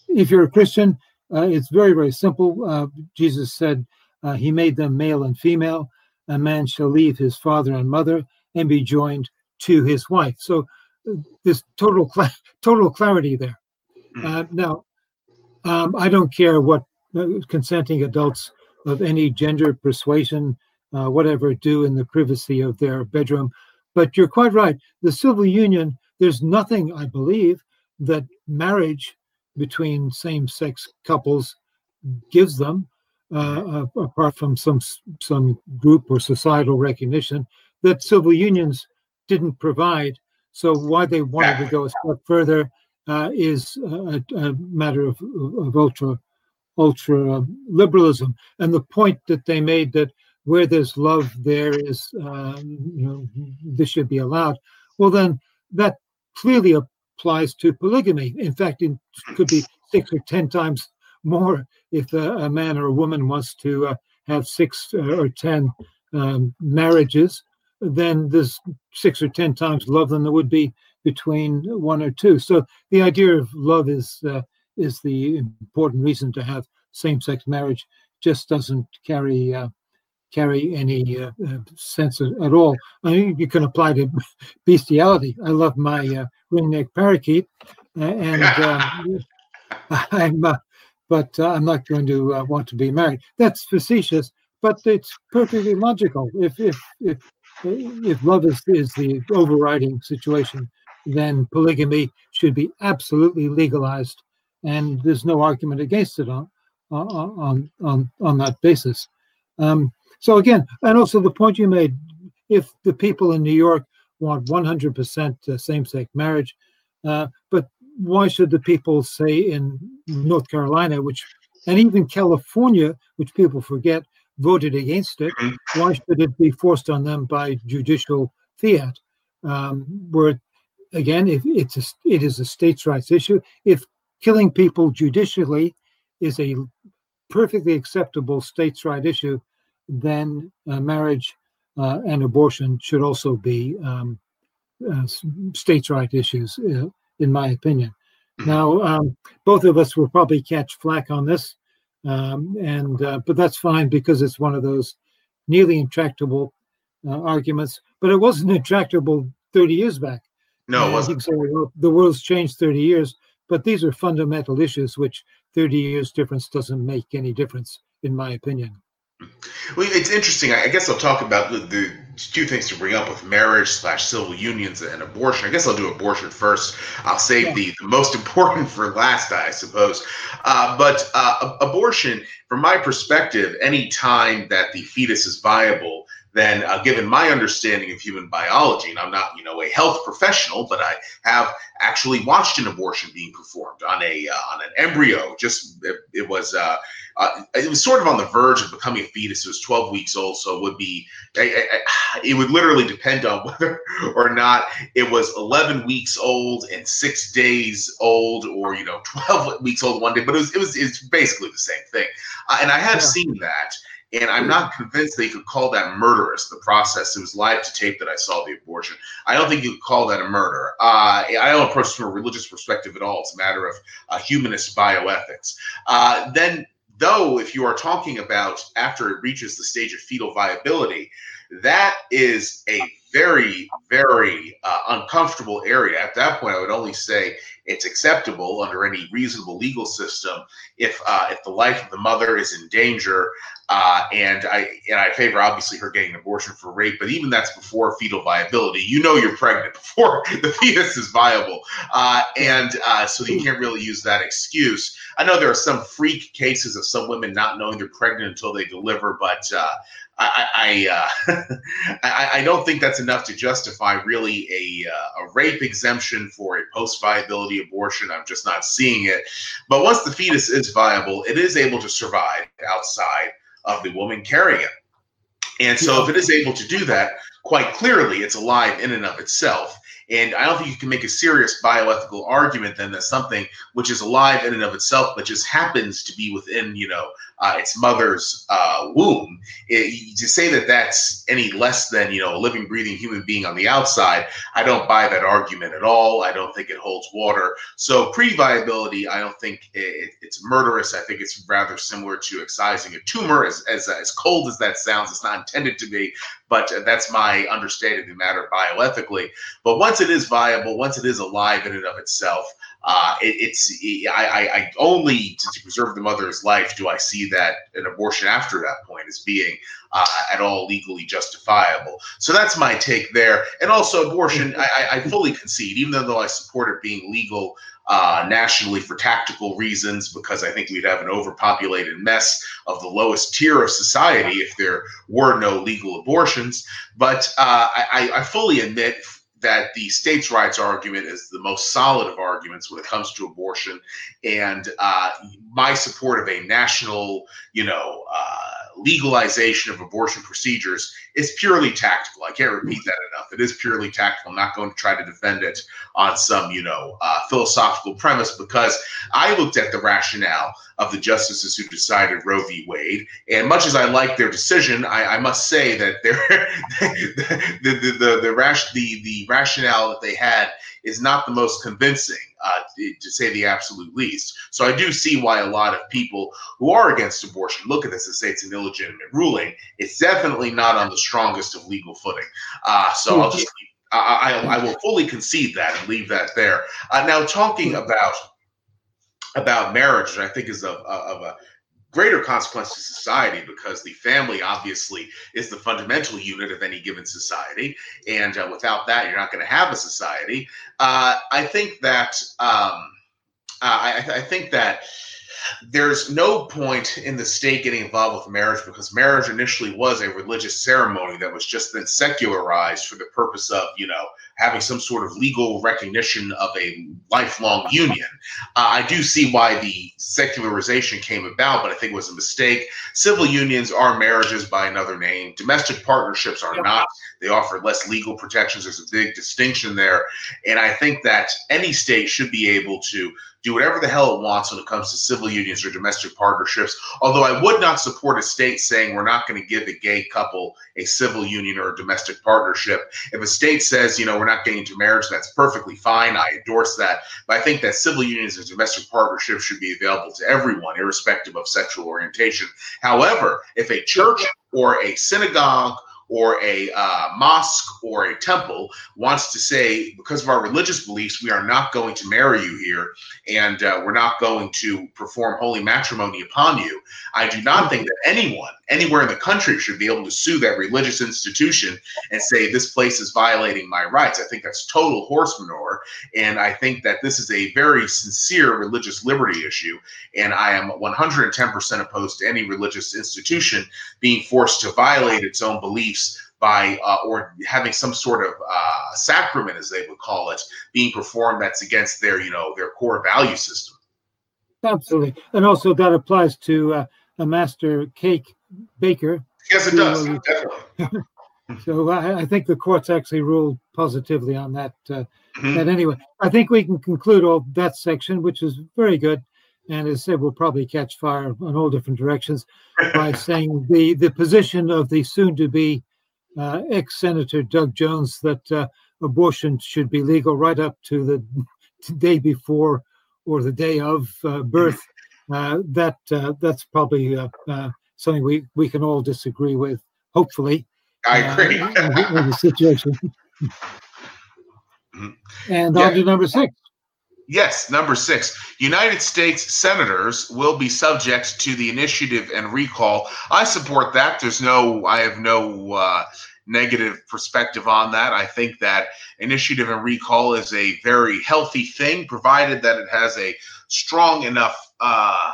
if you're a Christian, it's very very simple. Jesus said he made them male and female. A man shall leave his father and mother and be joined to his wife. So there's total cl- total clarity there. Hmm. Uh, now, um, I don't care what uh, consenting adults of any gender, persuasion, uh, whatever, do in the privacy of their bedroom. But you're quite right. The civil union, there's nothing, I believe, that marriage between same sex couples gives them, uh, uh, apart from some, some group or societal recognition, that civil unions didn't provide. So, why they wanted to go a step further uh, is a, a, matter of, of ultra ultra liberalism. And the point that they made that where there's love, there is um, you know this should be allowed. Well, then that clearly applies to polygamy. In fact, it could be six or ten times more if a, a man or a woman wants to uh, have six uh, or ten um, marriages. Then there's six or ten times love than there would be between one or two. So the idea of love is uh, is the important reason to have same-sex marriage. Just doesn't carry uh, carry any uh, uh sense at all. I mean, you can apply to bestiality. I love my uh, ringneck parakeet, and um, I'm, uh, but I'm not going to want to be married. That's facetious, but it's perfectly logical. If if if if love is, is the overriding situation, then polygamy should be absolutely legalized, and there's no argument against it on on on on that basis. Um, so again, and also the point you made, if the people in New York want 100% uh, same-sex marriage, uh, but why should the people say in North Carolina, which and even California, which people forget, voted against it? Mm-hmm. Why should it be forced on them by judicial fiat, um, where again, it's a, it is a states' rights issue. If killing people judicially is a perfectly acceptable states' right issue, then uh, marriage uh, and abortion should also be um, uh, states' right issues, uh, in my opinion. Now, um, both of us will probably catch flack on this, um, and uh, but that's fine because it's one of those nearly intractable uh, arguments, but it wasn't intractable 30 years back. No, it wasn't. Say, well, the world's changed 30 years, but these are fundamental issues which 30 years difference doesn't make any difference, in my opinion. Well, it's interesting. I guess I'll talk about the, the two things to bring up with marriage slash civil unions and abortion. I guess I'll do abortion first. I'll save yeah. the, the most important for last, I suppose. Uh, but uh, abortion, from my perspective, any time that the fetus is viable, then uh, given my understanding of human biology, and I'm not, you know, a health professional, but I have actually watched an abortion being performed on a uh, on an embryo. Just it, it was uh, uh, it was sort of on the verge of becoming a fetus. It was 12 weeks old, so it would be, I, I, it would literally depend on whether or not it was 11 weeks old and six days old, or you know, 12 weeks old one day. But it was, it was, it's basically the same thing. Uh, and I have yeah. seen that, and I'm not convinced they could call that murderous. The process. It was live to tape that I saw the abortion. I don't think you could call that a murder. Uh, I don't approach from a religious perspective at all. It's a matter of uh, humanist bioethics. Uh, then Though, if you are talking about after it reaches the stage of fetal viability, that is a very, very uh, uncomfortable area. At that point, I would only say it's acceptable under any reasonable legal system if uh, if the life of the mother is in danger. Uh, and I and I favor obviously her getting an abortion for rape, but even that's before fetal viability. You know you're pregnant before the fetus is viable, uh, and uh, so you can't really use that excuse. I know there are some freak cases of some women not knowing they're pregnant until they deliver, but uh, I I, uh, I, I don't think that's enough to justify really a uh, a rape exemption for a post viability abortion. I'm just not seeing it. But once the fetus is viable, it is able to survive outside of the woman carrying it. And so, if it is able to do that, quite clearly, it's alive in and of itself. And I don't think you can make a serious bioethical argument then that something which is alive in and of itself, but just happens to be within, you know, uh, its mother's uh, womb. It, to say that that's any less than you know a living, breathing human being on the outside, I don't buy that argument at all. I don't think it holds water. So pre-viability, I don't think it, it's murderous. I think it's rather similar to excising a tumor. As, as as cold as that sounds, it's not intended to be, but that's my understanding of the matter bioethically. But once it is viable, once it is alive in and of itself, uh, it, it's I, I, only to, preserve the mother's life do I see that an abortion after that point as being uh, at all legally justifiable. So that's my take there. And also abortion, I, I fully concede, even though I support it being legal uh, nationally for tactical reasons, because I think we'd have an overpopulated mess of the lowest tier of society if there were no legal abortions. But uh, I, I fully admit that the states' rights argument is the most solid of arguments when it comes to abortion, and uh, my support of a national, you know, uh, legalization of abortion procedures is purely tactical. I can't repeat that enough. It is purely tactical. I'm not going to try to defend it on some, you know, uh, philosophical premise because I looked at the rationale of the justices who decided Roe v. Wade, and much as I like their decision, I, I must say that their the the the the, the, rash, the the rationale that they had is not the most convincing, uh, to say the absolute least. So I do see why a lot of people who are against abortion look at this and say it's an illegitimate ruling. It's definitely not on the strongest of legal footing. Uh, so I'll just I, I, I, will fully concede that and leave that there. Uh, now, talking about about marriage, which I think is of, of a greater consequence to society because the family obviously is the fundamental unit of any given society, and uh, without that, you're not going to have a society. Uh, I think that um, I, I think that there's no point in the state getting involved with marriage because marriage initially was a religious ceremony that was just then secularized for the purpose of, you know, having some sort of legal recognition of a lifelong union. Uh, I do see why the secularization came about, but I think it was a mistake. Civil unions are marriages by another name. Domestic partnerships are not. They offer less legal protections. There's a big distinction there. And I think that any state should be able to do whatever the hell it wants when it comes to civil unions or domestic partnerships. Although I would not support a state saying we're not going to give a gay couple a civil union or a domestic partnership. If a state says, you know, we're not getting into marriage, that's perfectly fine. I endorse that. But I think that civil unions and domestic partnerships should be available to everyone, irrespective of sexual orientation. However, if a church or a synagogue or a uh, mosque or a temple wants to say, because of our religious beliefs, we are not going to marry you here and uh, we're not going to perform holy matrimony upon you, I do not think that anyone anywhere in the country should be able to sue that religious institution and say, this place is violating my rights. I think that's total horse manure. And I think that this is a very sincere religious liberty issue. And I am 110% opposed to any religious institution being forced to violate its own beliefs by uh, or having some sort of uh, sacrament, as they would call it, being performed that's against their you know their core value system. Absolutely, and also that applies to uh, a master cake baker. Yes, it does definitely. so I, I, think the courts actually ruled positively on that. Uh, mm-hmm. But anyway, I think we can conclude all that section, which is very good. And as I said, we'll probably catch fire in all different directions by saying the the position of the soon-to-be uh, ex-senator Doug Jones that uh, abortion should be legal right up to the day before or the day of uh, birth. Uh, that uh, that's probably uh, something we, we can all disagree with. Hopefully, I agree. in the situation. Mm-hmm. and yeah. on to number six. Yes, number six. United States senators will be subject to the initiative and recall. I support that. There's no, I have no uh, negative perspective on that. I think that initiative and recall is a very healthy thing, provided that it has a strong enough. Uh,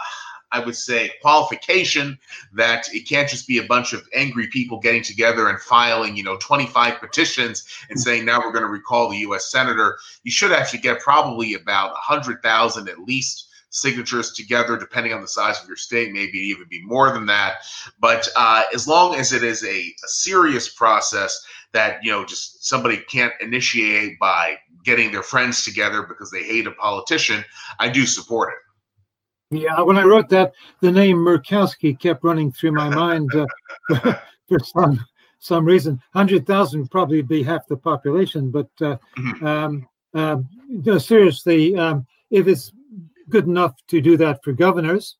I would say, qualification that it can't just be a bunch of angry people getting together and filing, you know, 25 petitions and saying, now we're going to recall the U.S. Senator. You should actually get probably about 100,000 at least signatures together, depending on the size of your state, maybe even be more than that. But uh, as long as it is a, a serious process that, you know, just somebody can't initiate by getting their friends together because they hate a politician, I do support it. Yeah, when I wrote that, the name Murkowski kept running through my mind uh, for some some reason. Hundred thousand probably be half the population, but uh, mm-hmm. um, uh, no, seriously, um, if it's good enough to do that for governors,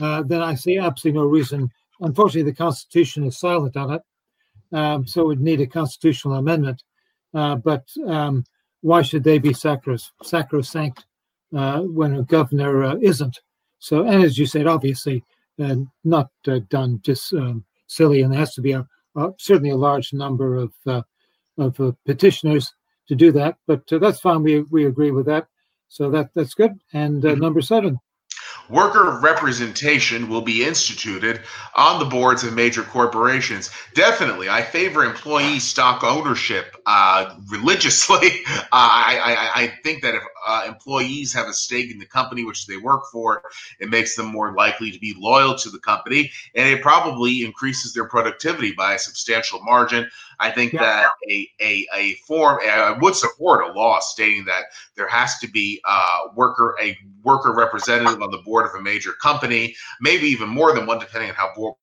uh, then I see absolutely no reason. Unfortunately, the Constitution is silent on it, um, so we'd need a constitutional amendment. Uh, but um, why should they be sacros- sacrosanct uh, when a governor isn't? So, and as you said, obviously, uh, not uh, done just um, silly, and there has to be a, certainly a large number of uh, of uh, petitioners to do that. But uh, that's fine. We we agree with that. So that that's good. And uh, mm-hmm. number seven. Worker representation will be instituted on the boards of major corporations. Definitely, I favor employee stock ownership uh, religiously. Uh, I, I, I, think that if uh, employees have a stake in the company which they work for, it makes them more likely to be loyal to the company, and it probably increases their productivity by a substantial margin. I think yeah. that a, a, a form, I would support a law stating that there has to be a worker, a worker representative on the board of a major company, maybe even more than one, depending on how board,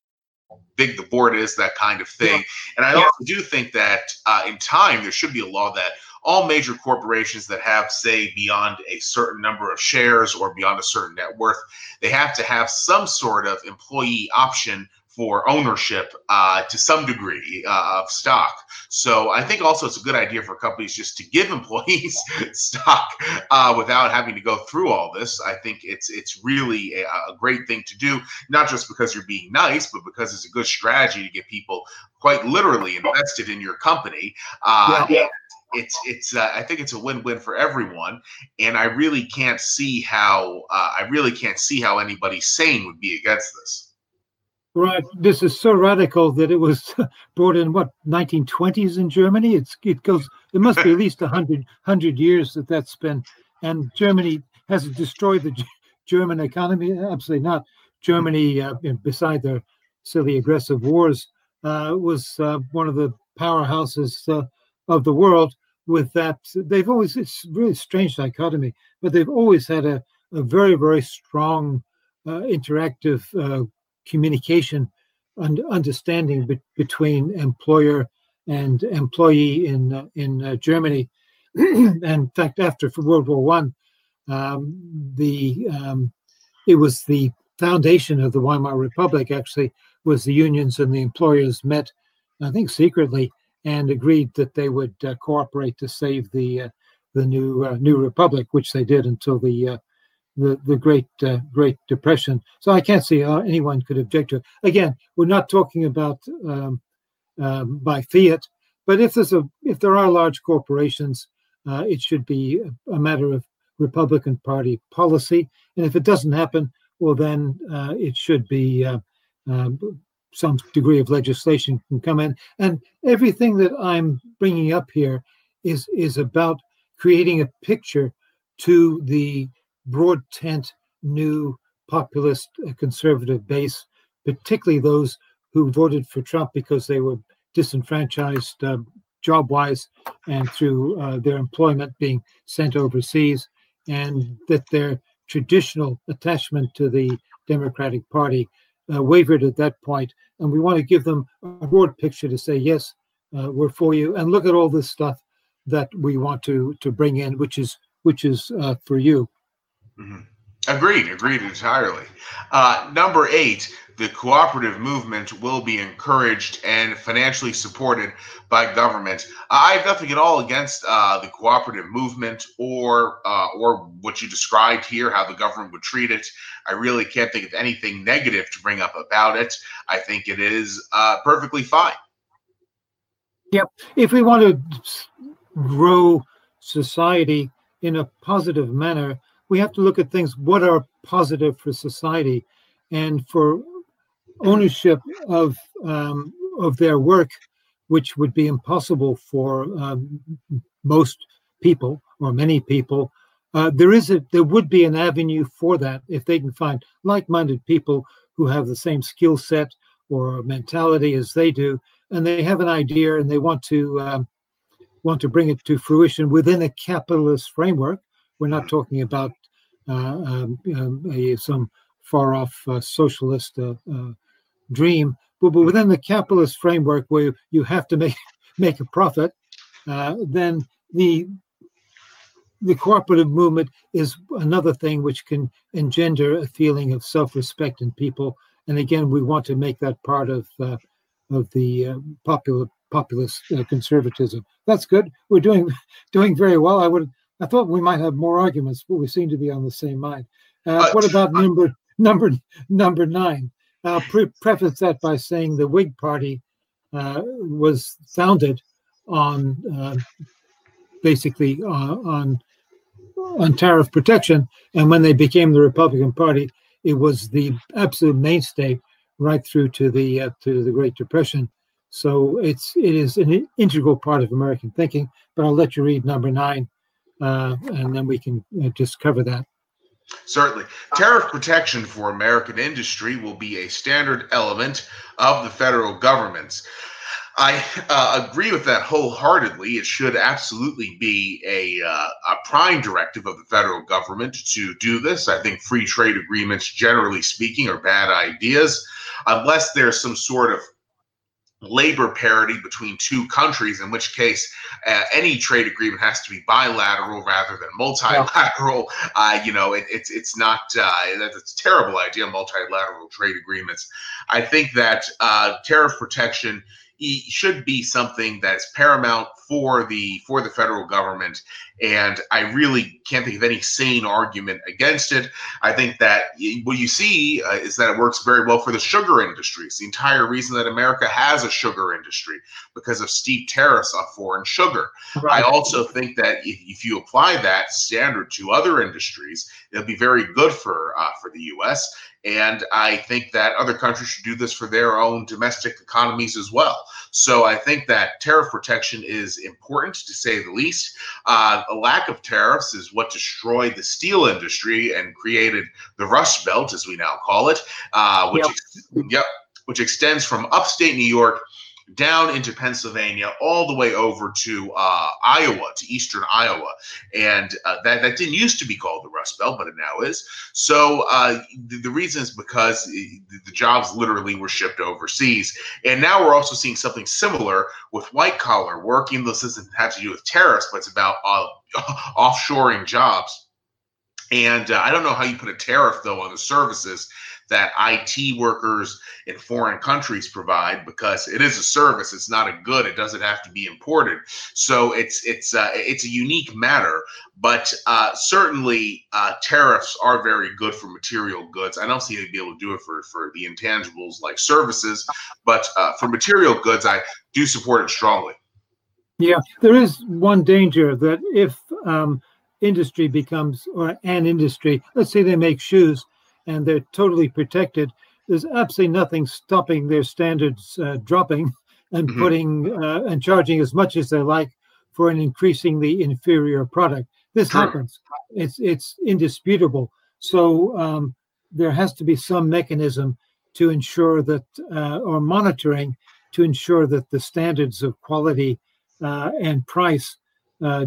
big the board is, that kind of thing. Yeah. And I yeah. also do think that uh, in time there should be a law that all major corporations that have, say, beyond a certain number of shares or beyond a certain net worth, they have to have some sort of employee option for ownership uh, to some degree uh, of stock. So I think also it's a good idea for companies just to give employees stock uh, without having to go through all this. I think it's it's really a, a, great thing to do, not just because you're being nice, but because it's a good strategy to get people quite literally invested in your company. Uh, yeah. It's it's uh, I think it's a win-win for everyone, and I really can't see how uh, I really can't see how anybody sane would be against this. Right. This is so radical that it was brought in what 1920s in Germany. It's it goes. It must be at least 100 100 years that that's been, and Germany has it destroyed the German economy? Absolutely not. Germany, uh, beside their silly aggressive wars, uh, was uh, one of the powerhouses uh, of the world. With that, they've always it's really strange dichotomy, but they've always had a, a very very strong uh, interactive uh, communication and understanding be- between employer and employee in uh, in uh, Germany. and in fact, after World War One, um, the um, it was the foundation of the Weimar Republic. Actually, was the unions and the employers met I think secretly, and agreed that they would uh, cooperate to save the uh, the new uh, new republic, which they did until the the the Great uh, Great Depression. So I can't see how anyone could object to it. Again, we're not talking about um, um, by fiat, but if there's a if there are large corporations, uh, it should be a matter of Republican Party policy, and if it doesn't happen, well then uh, it should be. Um, some degree of legislation can come in. And everything that i'm bringing up here is is about creating a picture to the broad tent new populist uh, conservative base, particularly those who voted for Trump because they were disenfranchised uh, job wise and through uh, their employment being sent overseas, and that their traditional attachment to the Democratic Party uh, wavered at that. And we want to give them a broad picture to say, yes, uh, we're for you. And look at all this stuff that we want to to bring in, which is which is uh, for you. Mm-hmm. Agreed, agreed entirely. Uh, number eight, the cooperative movement will be encouraged and financially supported by government. I have nothing at all against uh, the cooperative movement or uh, or what you described here, how the government would treat it. I really can't think of anything negative to bring up about it. I think it is uh, perfectly fine. Yep. If we want to grow society in a positive manner, we have to look at things what are positive for society and for ownership of um, of their work, which would be impossible for um, most people or many people. Uh, there is a there would be an avenue for that if they can find like-minded people who have the same skill set or mentality as they do, and they have an idea and they want to um, want to bring it to fruition within a capitalist framework. We're not talking about um, um, a, some far off uh, socialist uh, uh, dream, but, but, within the capitalist framework where you have to make make a profit, uh, then the the cooperative movement is another thing which can engender a feeling of self-respect in people. And again, we want to make that part of uh, of the popular populist uh, conservatism. That's good. We're doing doing very well. I would I thought we might have more arguments, but we seem to be on the same mind. Uh, uh, what about number number number nine? I'll pre- preface that by saying the Whig Party uh, was founded on uh, basically uh, on on tariff protection, and when they became the Republican Party, it was the absolute mainstay right through to the uh, to the Great Depression. So it's it is an integral part of American thinking. But I'll let you read number nine, and then we can uh, just cover that. Certainly. Tariff protection for American industry will be a standard element of the federal government's. I uh, agree with that wholeheartedly. It should absolutely be a, uh, a prime directive of the federal government to do this. I think free trade agreements, generally speaking, are bad ideas unless there's some sort of labor parity between two countries, in which case uh, any trade agreement has to be bilateral rather than multilateral. Yeah. Uh, you know, it, it's it's not uh, that's a terrible idea. Multilateral trade agreements. I think that uh, tariff protection should be something that's paramount for the for the federal government and i really can't think of any sane argument against it i think that what you see uh, is that it works very well for the sugar industry it's the entire reason that america has a sugar industry because of steep tariffs on foreign sugar right. i also think that if, if, you apply that standard to other industries it'll be very good for uh, for the us and I think that other countries should do this for their own domestic economies as well. So I think that tariff protection is important to say the least. Uh, lack of tariffs is what destroyed the steel industry and created the Rust Belt, as we now call it, uh, which, yep. yep, which extends from upstate New York down into Pennsylvania, all the way over to uh, Iowa, to eastern Iowa. And uh, that, that didn't used to be called the Rust Belt, but it now is. So uh, the, the, reason is because the, the jobs literally were shipped overseas. And now we're also seeing something similar with white collar working. This doesn't have to do with tariffs, but it's about uh, offshoring jobs And uh, I don't know how you put a tariff though on the services that IT workers in foreign countries provide because it is a service. It's not a good. It doesn't have to be imported. So it's it's uh, it's a unique matter. But uh, certainly uh, tariffs are very good for material goods. I don't see any be able to do it for for the intangibles like services, but uh, for material goods, I do support it strongly. Yeah, there is one danger that if um, industry becomes or an industry, let's say they make shoes and they're totally protected. There's absolutely nothing stopping their standards uh, dropping and mm-hmm. putting uh, and charging as much as they like for an increasingly inferior product. This sure. happens. It's it's indisputable. So um, there has to be some mechanism to ensure that, uh, or monitoring to ensure that the standards of quality uh, and price, uh,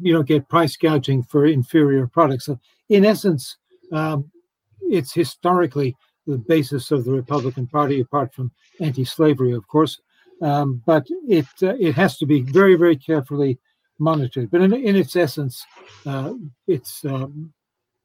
you don't get price gouging for inferior products. So in essence, um, it's historically the basis of the Republican Party, apart from anti-slavery, of course. Um, but it uh, it has to be very very carefully monitored. But in, in its essence, uh, it's um,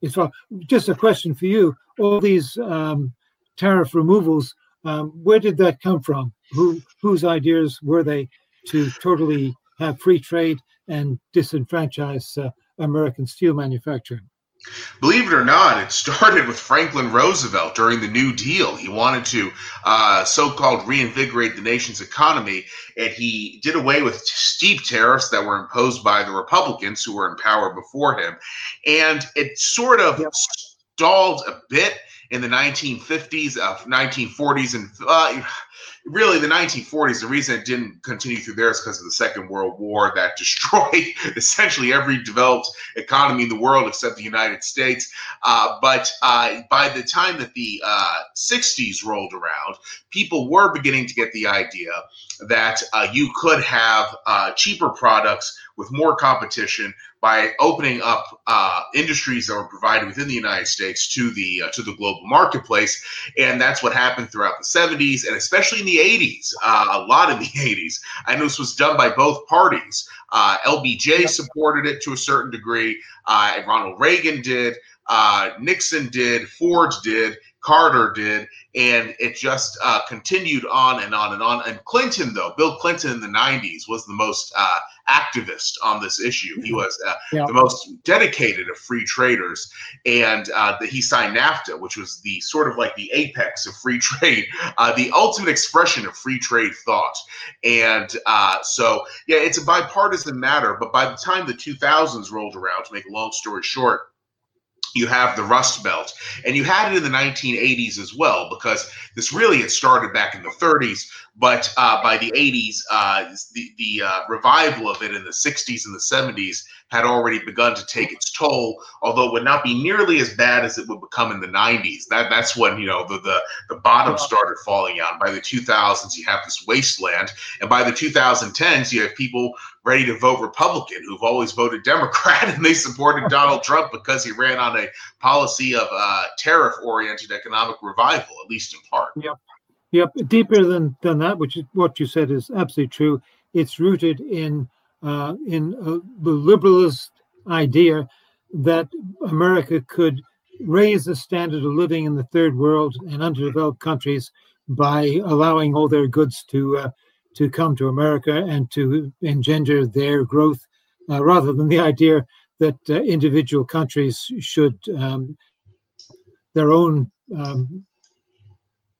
it's uh, just a question for you. All these um, tariff removals, um, where did that come from? Who whose ideas were they to totally have free trade and disenfranchise uh, American steel manufacturing? Believe it or not, it started with Franklin Roosevelt during the New Deal. He wanted to uh, so called reinvigorate the nation's economy, and he did away with steep tariffs that were imposed by the Republicans who were in power before him. And it sort of yep. stalled a bit in the 1950s, uh, 1940s, and uh, really the 1940s, the reason it didn't continue through there is because of the Second World War that destroyed essentially every developed economy in the world except the United States. Uh, but uh, by the time that the uh, 60s rolled around, people were beginning to get the idea that uh, you could have uh, cheaper products with more competition by opening up uh, industries that were provided within the United States to the uh, to the global marketplace, and that's what happened throughout the 70s and especially in the 80s. Uh, a lot in the 80s. I know this was done by both parties. Uh, LBJ supported it to a certain degree. Uh, Ronald Reagan did. Uh, Nixon did. Ford did. Carter did, and it just uh, continued on and on and on. And Clinton, though, Bill Clinton in the 90s was the most uh, activist on this issue. He was uh, yeah. the most dedicated of free traders, and uh, the, he signed NAFTA, which was the sort of like the apex of free trade, uh, the ultimate expression of free trade thought. And uh, so, yeah, it's a bipartisan matter. But by the time the 2000s rolled around, to make a long story short, you have the Rust Belt, and you had it in the 1980s as well, because this really had started back in the 30s, but uh, by the 80s, uh, the, the uh, revival of it in the 60s and the 70s had already begun to take its toll, although it would not be nearly as bad as it would become in the 90s. That that's when you know the the, the bottom started falling out. By the 2000s, you have this wasteland, and by the 2010s, you have people ready to vote Republican who've always voted Democrat, and they supported Donald Trump because he ran on a policy of uh, tariff-oriented economic revival, at least in part. Yep. Yep, deeper than, than that, which is what you said is absolutely true. It's rooted in uh, in the liberalist idea that America could raise the standard of living in the third world and underdeveloped countries by allowing all their goods to uh, to come to America and to engender their growth, uh, rather than the idea that uh, individual countries should um, their own um,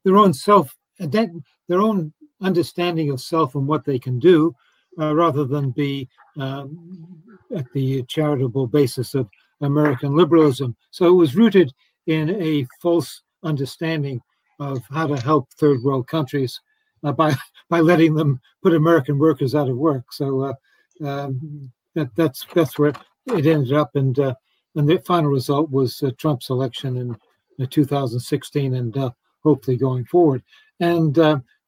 their own self their own understanding of self and what they can do uh, rather than be um, at the charitable basis of American liberalism. So it was rooted in a false understanding of how to help third world countries uh, by by letting them put American workers out of work. So uh, um, that that's that's where it ended up, and uh, and the final result was uh, Trump's election in, in 2016, and uh, hopefully going forward. And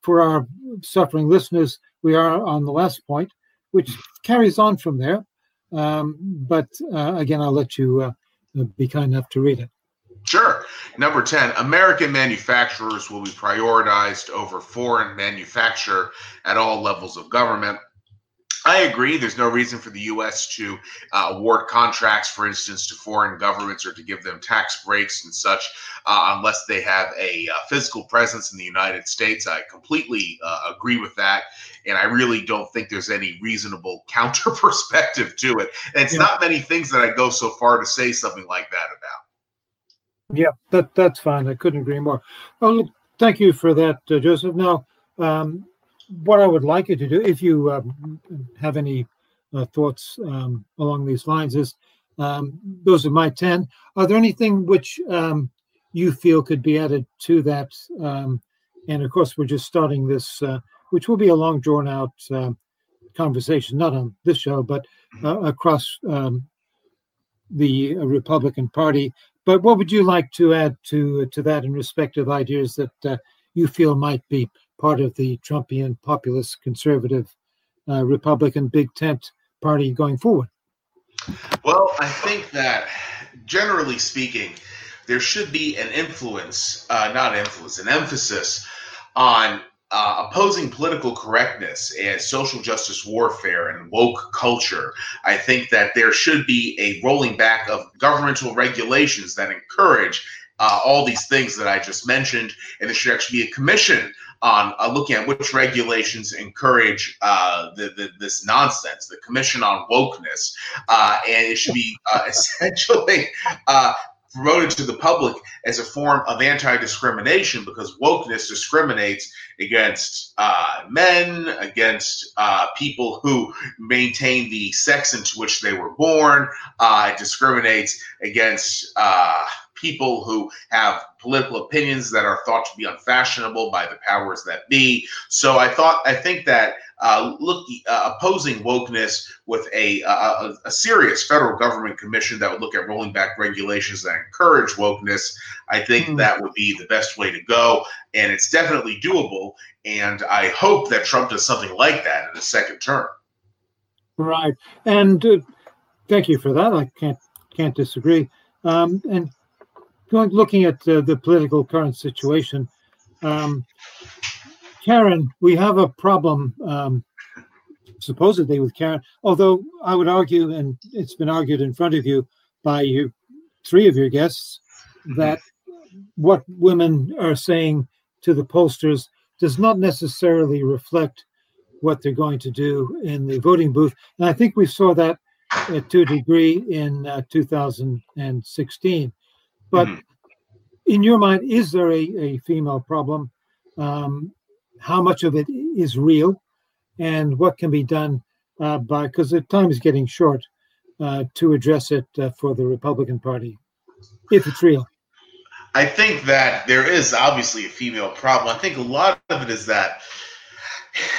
for our suffering listeners, we are on the last point, which carries on from there. Um, but uh, again, I'll let you uh, be kind enough to read it. Sure. Number 10, American manufacturers will be prioritized over foreign manufacture at all levels of government. I agree. There's no reason for the U.S. to uh, award contracts, for instance, to foreign governments or to give them tax breaks and such, uh, unless they have a uh, physical presence in the United States. I completely uh, agree with that, and I really don't think there's any reasonable counter perspective to it. And it's yeah. not many things that I go so far to say something like that about. Yeah, that that's fine. I couldn't agree more. Well, thank you for that, uh, Joseph. Now. Um, what I would like you to do, if you um, have any uh, thoughts um, along these lines, is um, those are my 10. Are there anything which um, you feel could be added to that? Um, and of course, we're just starting this, uh, which will be a long, drawn out uh, conversation, not on this show, but uh, across the Republican Party. But what would you like to add to to that in respect of ideas that uh, you feel might be part of the Trumpian populist conservative uh, Republican big tent party going forward? Well, I think that generally speaking, there should be an influence, uh, not influence, an emphasis on uh, opposing political correctness and social justice warfare and woke culture. I think that there should be a rolling back of governmental regulations that encourage uh, all these things that I just mentioned, and there should actually be a commission on uh, looking at which regulations encourage uh, the, the, this nonsense, the Commission on Wokeness, uh, and it should be uh, essentially uh, promoted to the public as a form of anti-discrimination because wokeness discriminates against uh, men, against people who maintain the sex into which they were born. discriminates against people who have political opinions that are thought to be unfashionable by the powers that be. So I thought, I think that uh, look, uh, opposing wokeness with a, a, a serious federal government commission that would look at rolling back regulations that encourage wokeness, I think mm-hmm. that would be the best way to go, and it's definitely doable. And I hope that Trump does something like that in the second term. Right, and uh, thank you for that. I can't can't disagree. Um, and going looking at uh, the political current situation, um, Karen, we have a problem um, supposedly with Karen. Although I would argue, and it's been argued in front of you by you, three of your guests, that what women are saying to the pollsters does not necessarily reflect what they're going to do in the voting booth. And I think we saw that uh, to a degree in uh, 2016. But mm-hmm. in your mind, is there a, a female problem? Um, how much of it is real? And what can be done uh, by, because the time is getting short, uh, to address it uh, for the Republican Party, if it's real? I think that there is obviously a female problem. I think a lot of it is that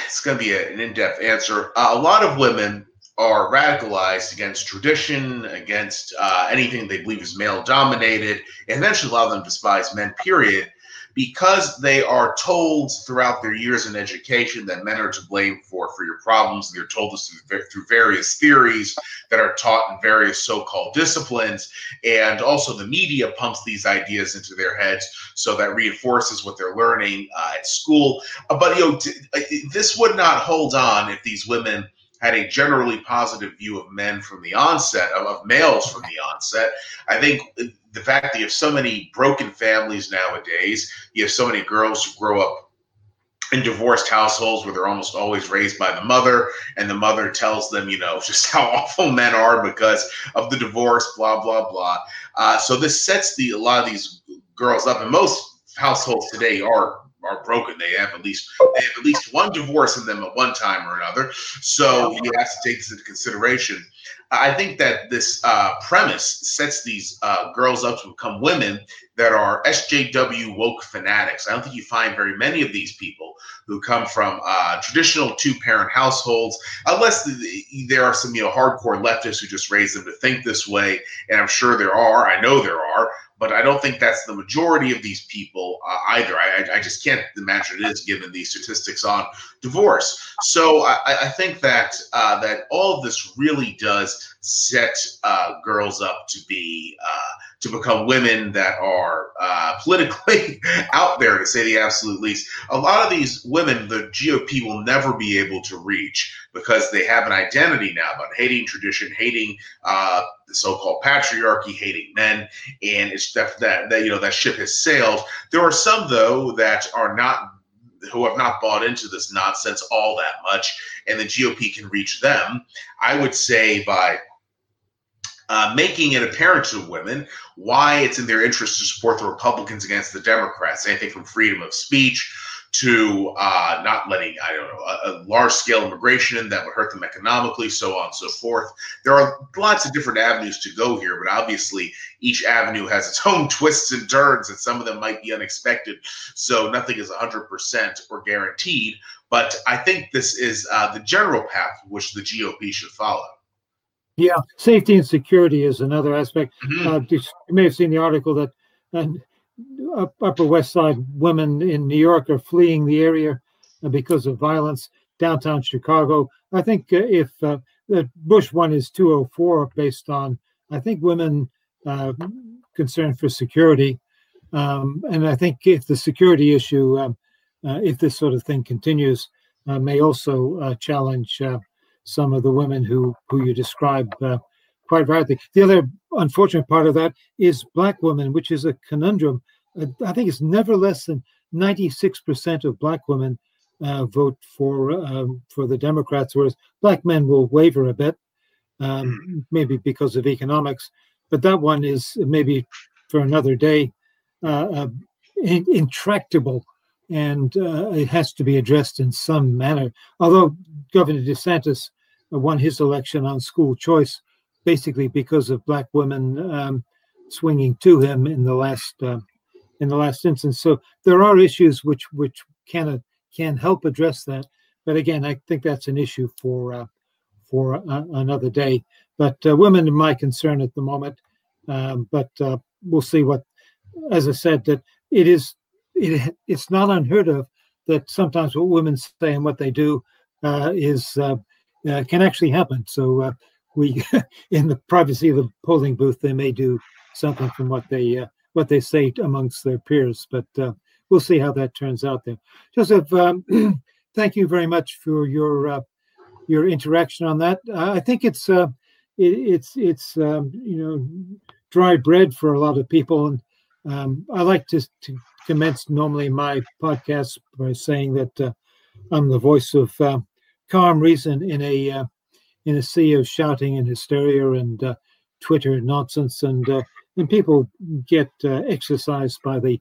it's going to be an in depth answer. Uh, a lot of women are radicalized against tradition, against uh, anything they believe is male dominated, and eventually a lot of them despise men, period, because they are told throughout their years in education that men are to blame for, for your problems. They're told this through, through various theories that are taught in various so called disciplines. And also, the media pumps these ideas into their heads, so that reinforces what they're learning uh, at school. Uh, but, you know, uh, this would not hold on if these women had a generally positive view of men from the onset, of, of males from the onset. I think the fact that you have so many broken families nowadays, you have so many girls who grow up in divorced households where they're almost always raised by the mother, and the mother tells them, you know, just how awful men are because of the divorce, blah blah blah. Uh, so this sets the a lot of these girls up, and most households today are are broken. They have at least they have at least one divorce in them at one time or another. So you have to take this into consideration. I think that this uh, premise sets these uh, girls up to become women that are SJW woke fanatics. I don't think you find very many of these people who come from uh, traditional two-parent households, unless the, there are some you know hardcore leftists who just raise them to think this way. And I'm sure there are. I know there are but I don't think that's the majority of these people uh, either. I, I, just can't imagine it is given the statistics on divorce. So I, I think that uh, that all of this really does set uh, girls up to be uh, to become women that are uh, politically out there, to say the absolute least. A lot of these women, the GOP will never be able to reach because they have an identity now about hating tradition, hating uh, the so-called patriarchy, hating men, and it's that, that that you know that ship has sailed. There are some though that are not who have not bought into this nonsense all that much, and the GOP can reach them. I would say by uh, making it apparent to women why it's in their interest to support the Republicans against the Democrats. Anything from freedom of speech to uh, not letting, I don't know, a, a large scale immigration that would hurt them economically, so on and so forth. There are lots of different avenues to go here, but obviously each avenue has its own twists and turns, and some of them might be unexpected. So nothing is 100% or guaranteed. But I think this is uh, the general path which the GOP should follow. Yeah, safety and security is another aspect. Mm-hmm. Uh, you may have seen the article that uh, Upper West Side women in New York are fleeing the area uh, because of violence. Downtown Chicago, I think uh, if uh, the Bush one is 204 based on, I think women uh, concerned for security, um, and I think if the security issue, um, if this sort of thing continues, may also challenge some of the women who who you describe uh, quite rightly. The other unfortunate part of that is black women, which is a conundrum. Uh, I think it's never less than 96% of black women uh, vote for um, for the Democrats, whereas black men will waver a bit, um, maybe because of economics. But that one is maybe for another day, uh, uh intractable, and uh, it has to be addressed in some manner. Although Governor DeSantis won his election on school choice, basically because of black women um, swinging to him in the last uh, in the last instance. So there are issues which which can uh, can help address that. But again, I think that's an issue for uh, for uh, another day. But uh, women are my concern at the moment. Um, but uh, we'll see what, as I said, that it is it it's not unheard of that sometimes what women say and what they do is uh, can actually happen. So uh, we, in the privacy of the polling booth, they may do something from what they uh, what they say amongst their peers. But uh, we'll see how that turns out. There, Joseph. Um, thank you very much for your uh, your interaction on that. I think it's uh, it, it's it's um, you know dry bread for a lot of people, and um, I like to, to commence normally my podcast by saying that I'm the voice of calm reason in a uh, in a sea of shouting and hysteria and uh, Twitter nonsense, and uh, and people get uh, exercised by the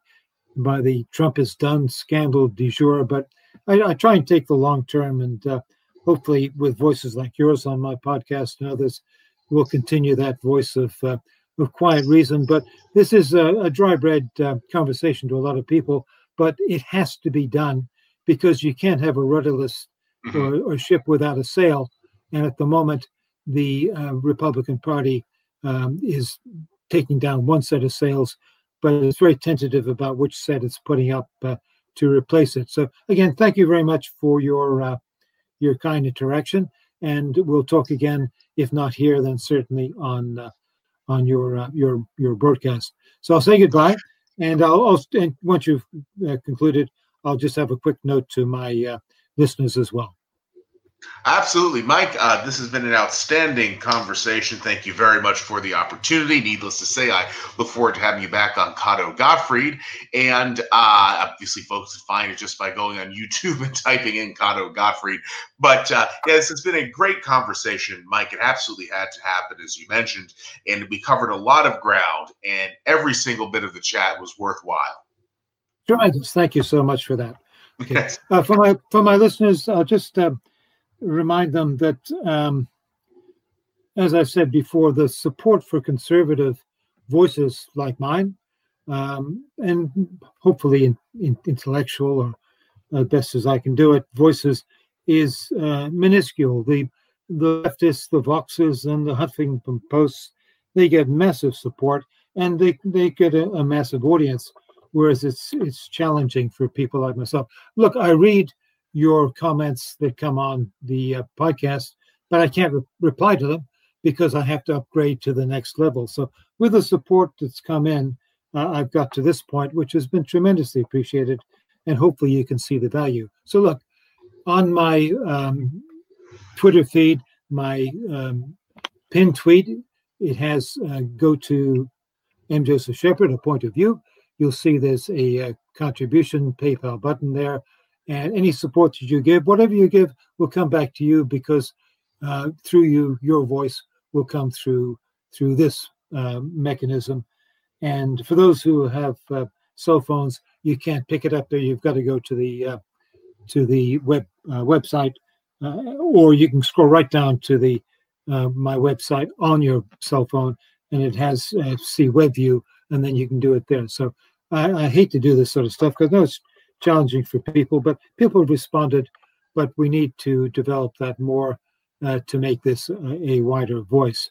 by the Trump is done scandal du jour. But I, I try and take the long term, and uh, hopefully, with voices like yours on my podcast and others, we'll continue that voice of uh, of quiet reason. But this is a, a dry bread conversation to a lot of people, but it has to be done because you can't have a rudderless mm-hmm. or, or, ship without a sail. And at the moment, the uh, Republican Party um, is taking down one set of sails, but it's very tentative about which set it's putting up uh, to replace it. So again, thank you very much for your uh, your kind interaction, and we'll talk again. If not here, then certainly on uh, on your uh, your your broadcast. So I'll say goodbye, and I'll, I'll and once you've uh, concluded, I'll just have a quick note to my listeners as well. Absolutely, Mike. Uh, this has been an outstanding conversation. Thank you very much for the opportunity. Needless to say, I look forward to having you back on Cotto Gottfried. And uh, obviously, folks can find it just by going on YouTube and typing in Cotto Gottfried. But uh, this has been a great conversation, Mike. It absolutely had to happen, as you mentioned. And we covered a lot of ground, and every single bit of the chat was worthwhile. Tremendous. Thank you so much for that. Okay. Uh, for my for my listeners, I'll just uh, remind them that, um, as I've said before, the support for conservative voices like mine, um, and hopefully in, in intellectual or uh, best as I can do it, voices is uh, minuscule. The the leftists, the Voxes, and the Huffington Posts, they get massive support, and they they get a, a massive audience whereas it's it's challenging for people like myself. Look, I read your comments that come on the uh, podcast, but I can't re- reply to them because I have to upgrade to the next level. So with the support that's come in, uh, I've got to this point, which has been tremendously appreciated, and hopefully you can see the value. So look, on my um, Twitter feed, my um, pinned tweet, it has uh, go to M. Joseph Sheppard, a point of view. You'll see there's a, a uh, contribution PayPal button there, and any support that you give, whatever you give, will come back to you because uh, through you, your voice will come through through this uh, mechanism. And for those who have uh, cell phones, you can't pick it up there. You've got to go to the uh, to the web uh, website, uh, or you can scroll right down to the my website on your cell phone, and it has see web view, and then you can do it there. So I, I hate to do this sort of stuff because know it's challenging for people, but people have responded. But we need to develop that more uh, to make this a, a wider voice.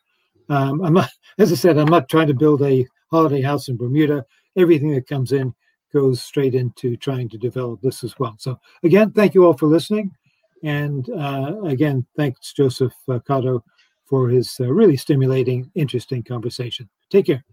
Um, not, as I said, I'm not trying to build a holiday house in Bermuda. Everything that comes in goes straight into trying to develop this as well. So again, thank you all for listening, and uh, again, thanks Joseph Cotto for his uh, really stimulating, interesting conversation. Take care.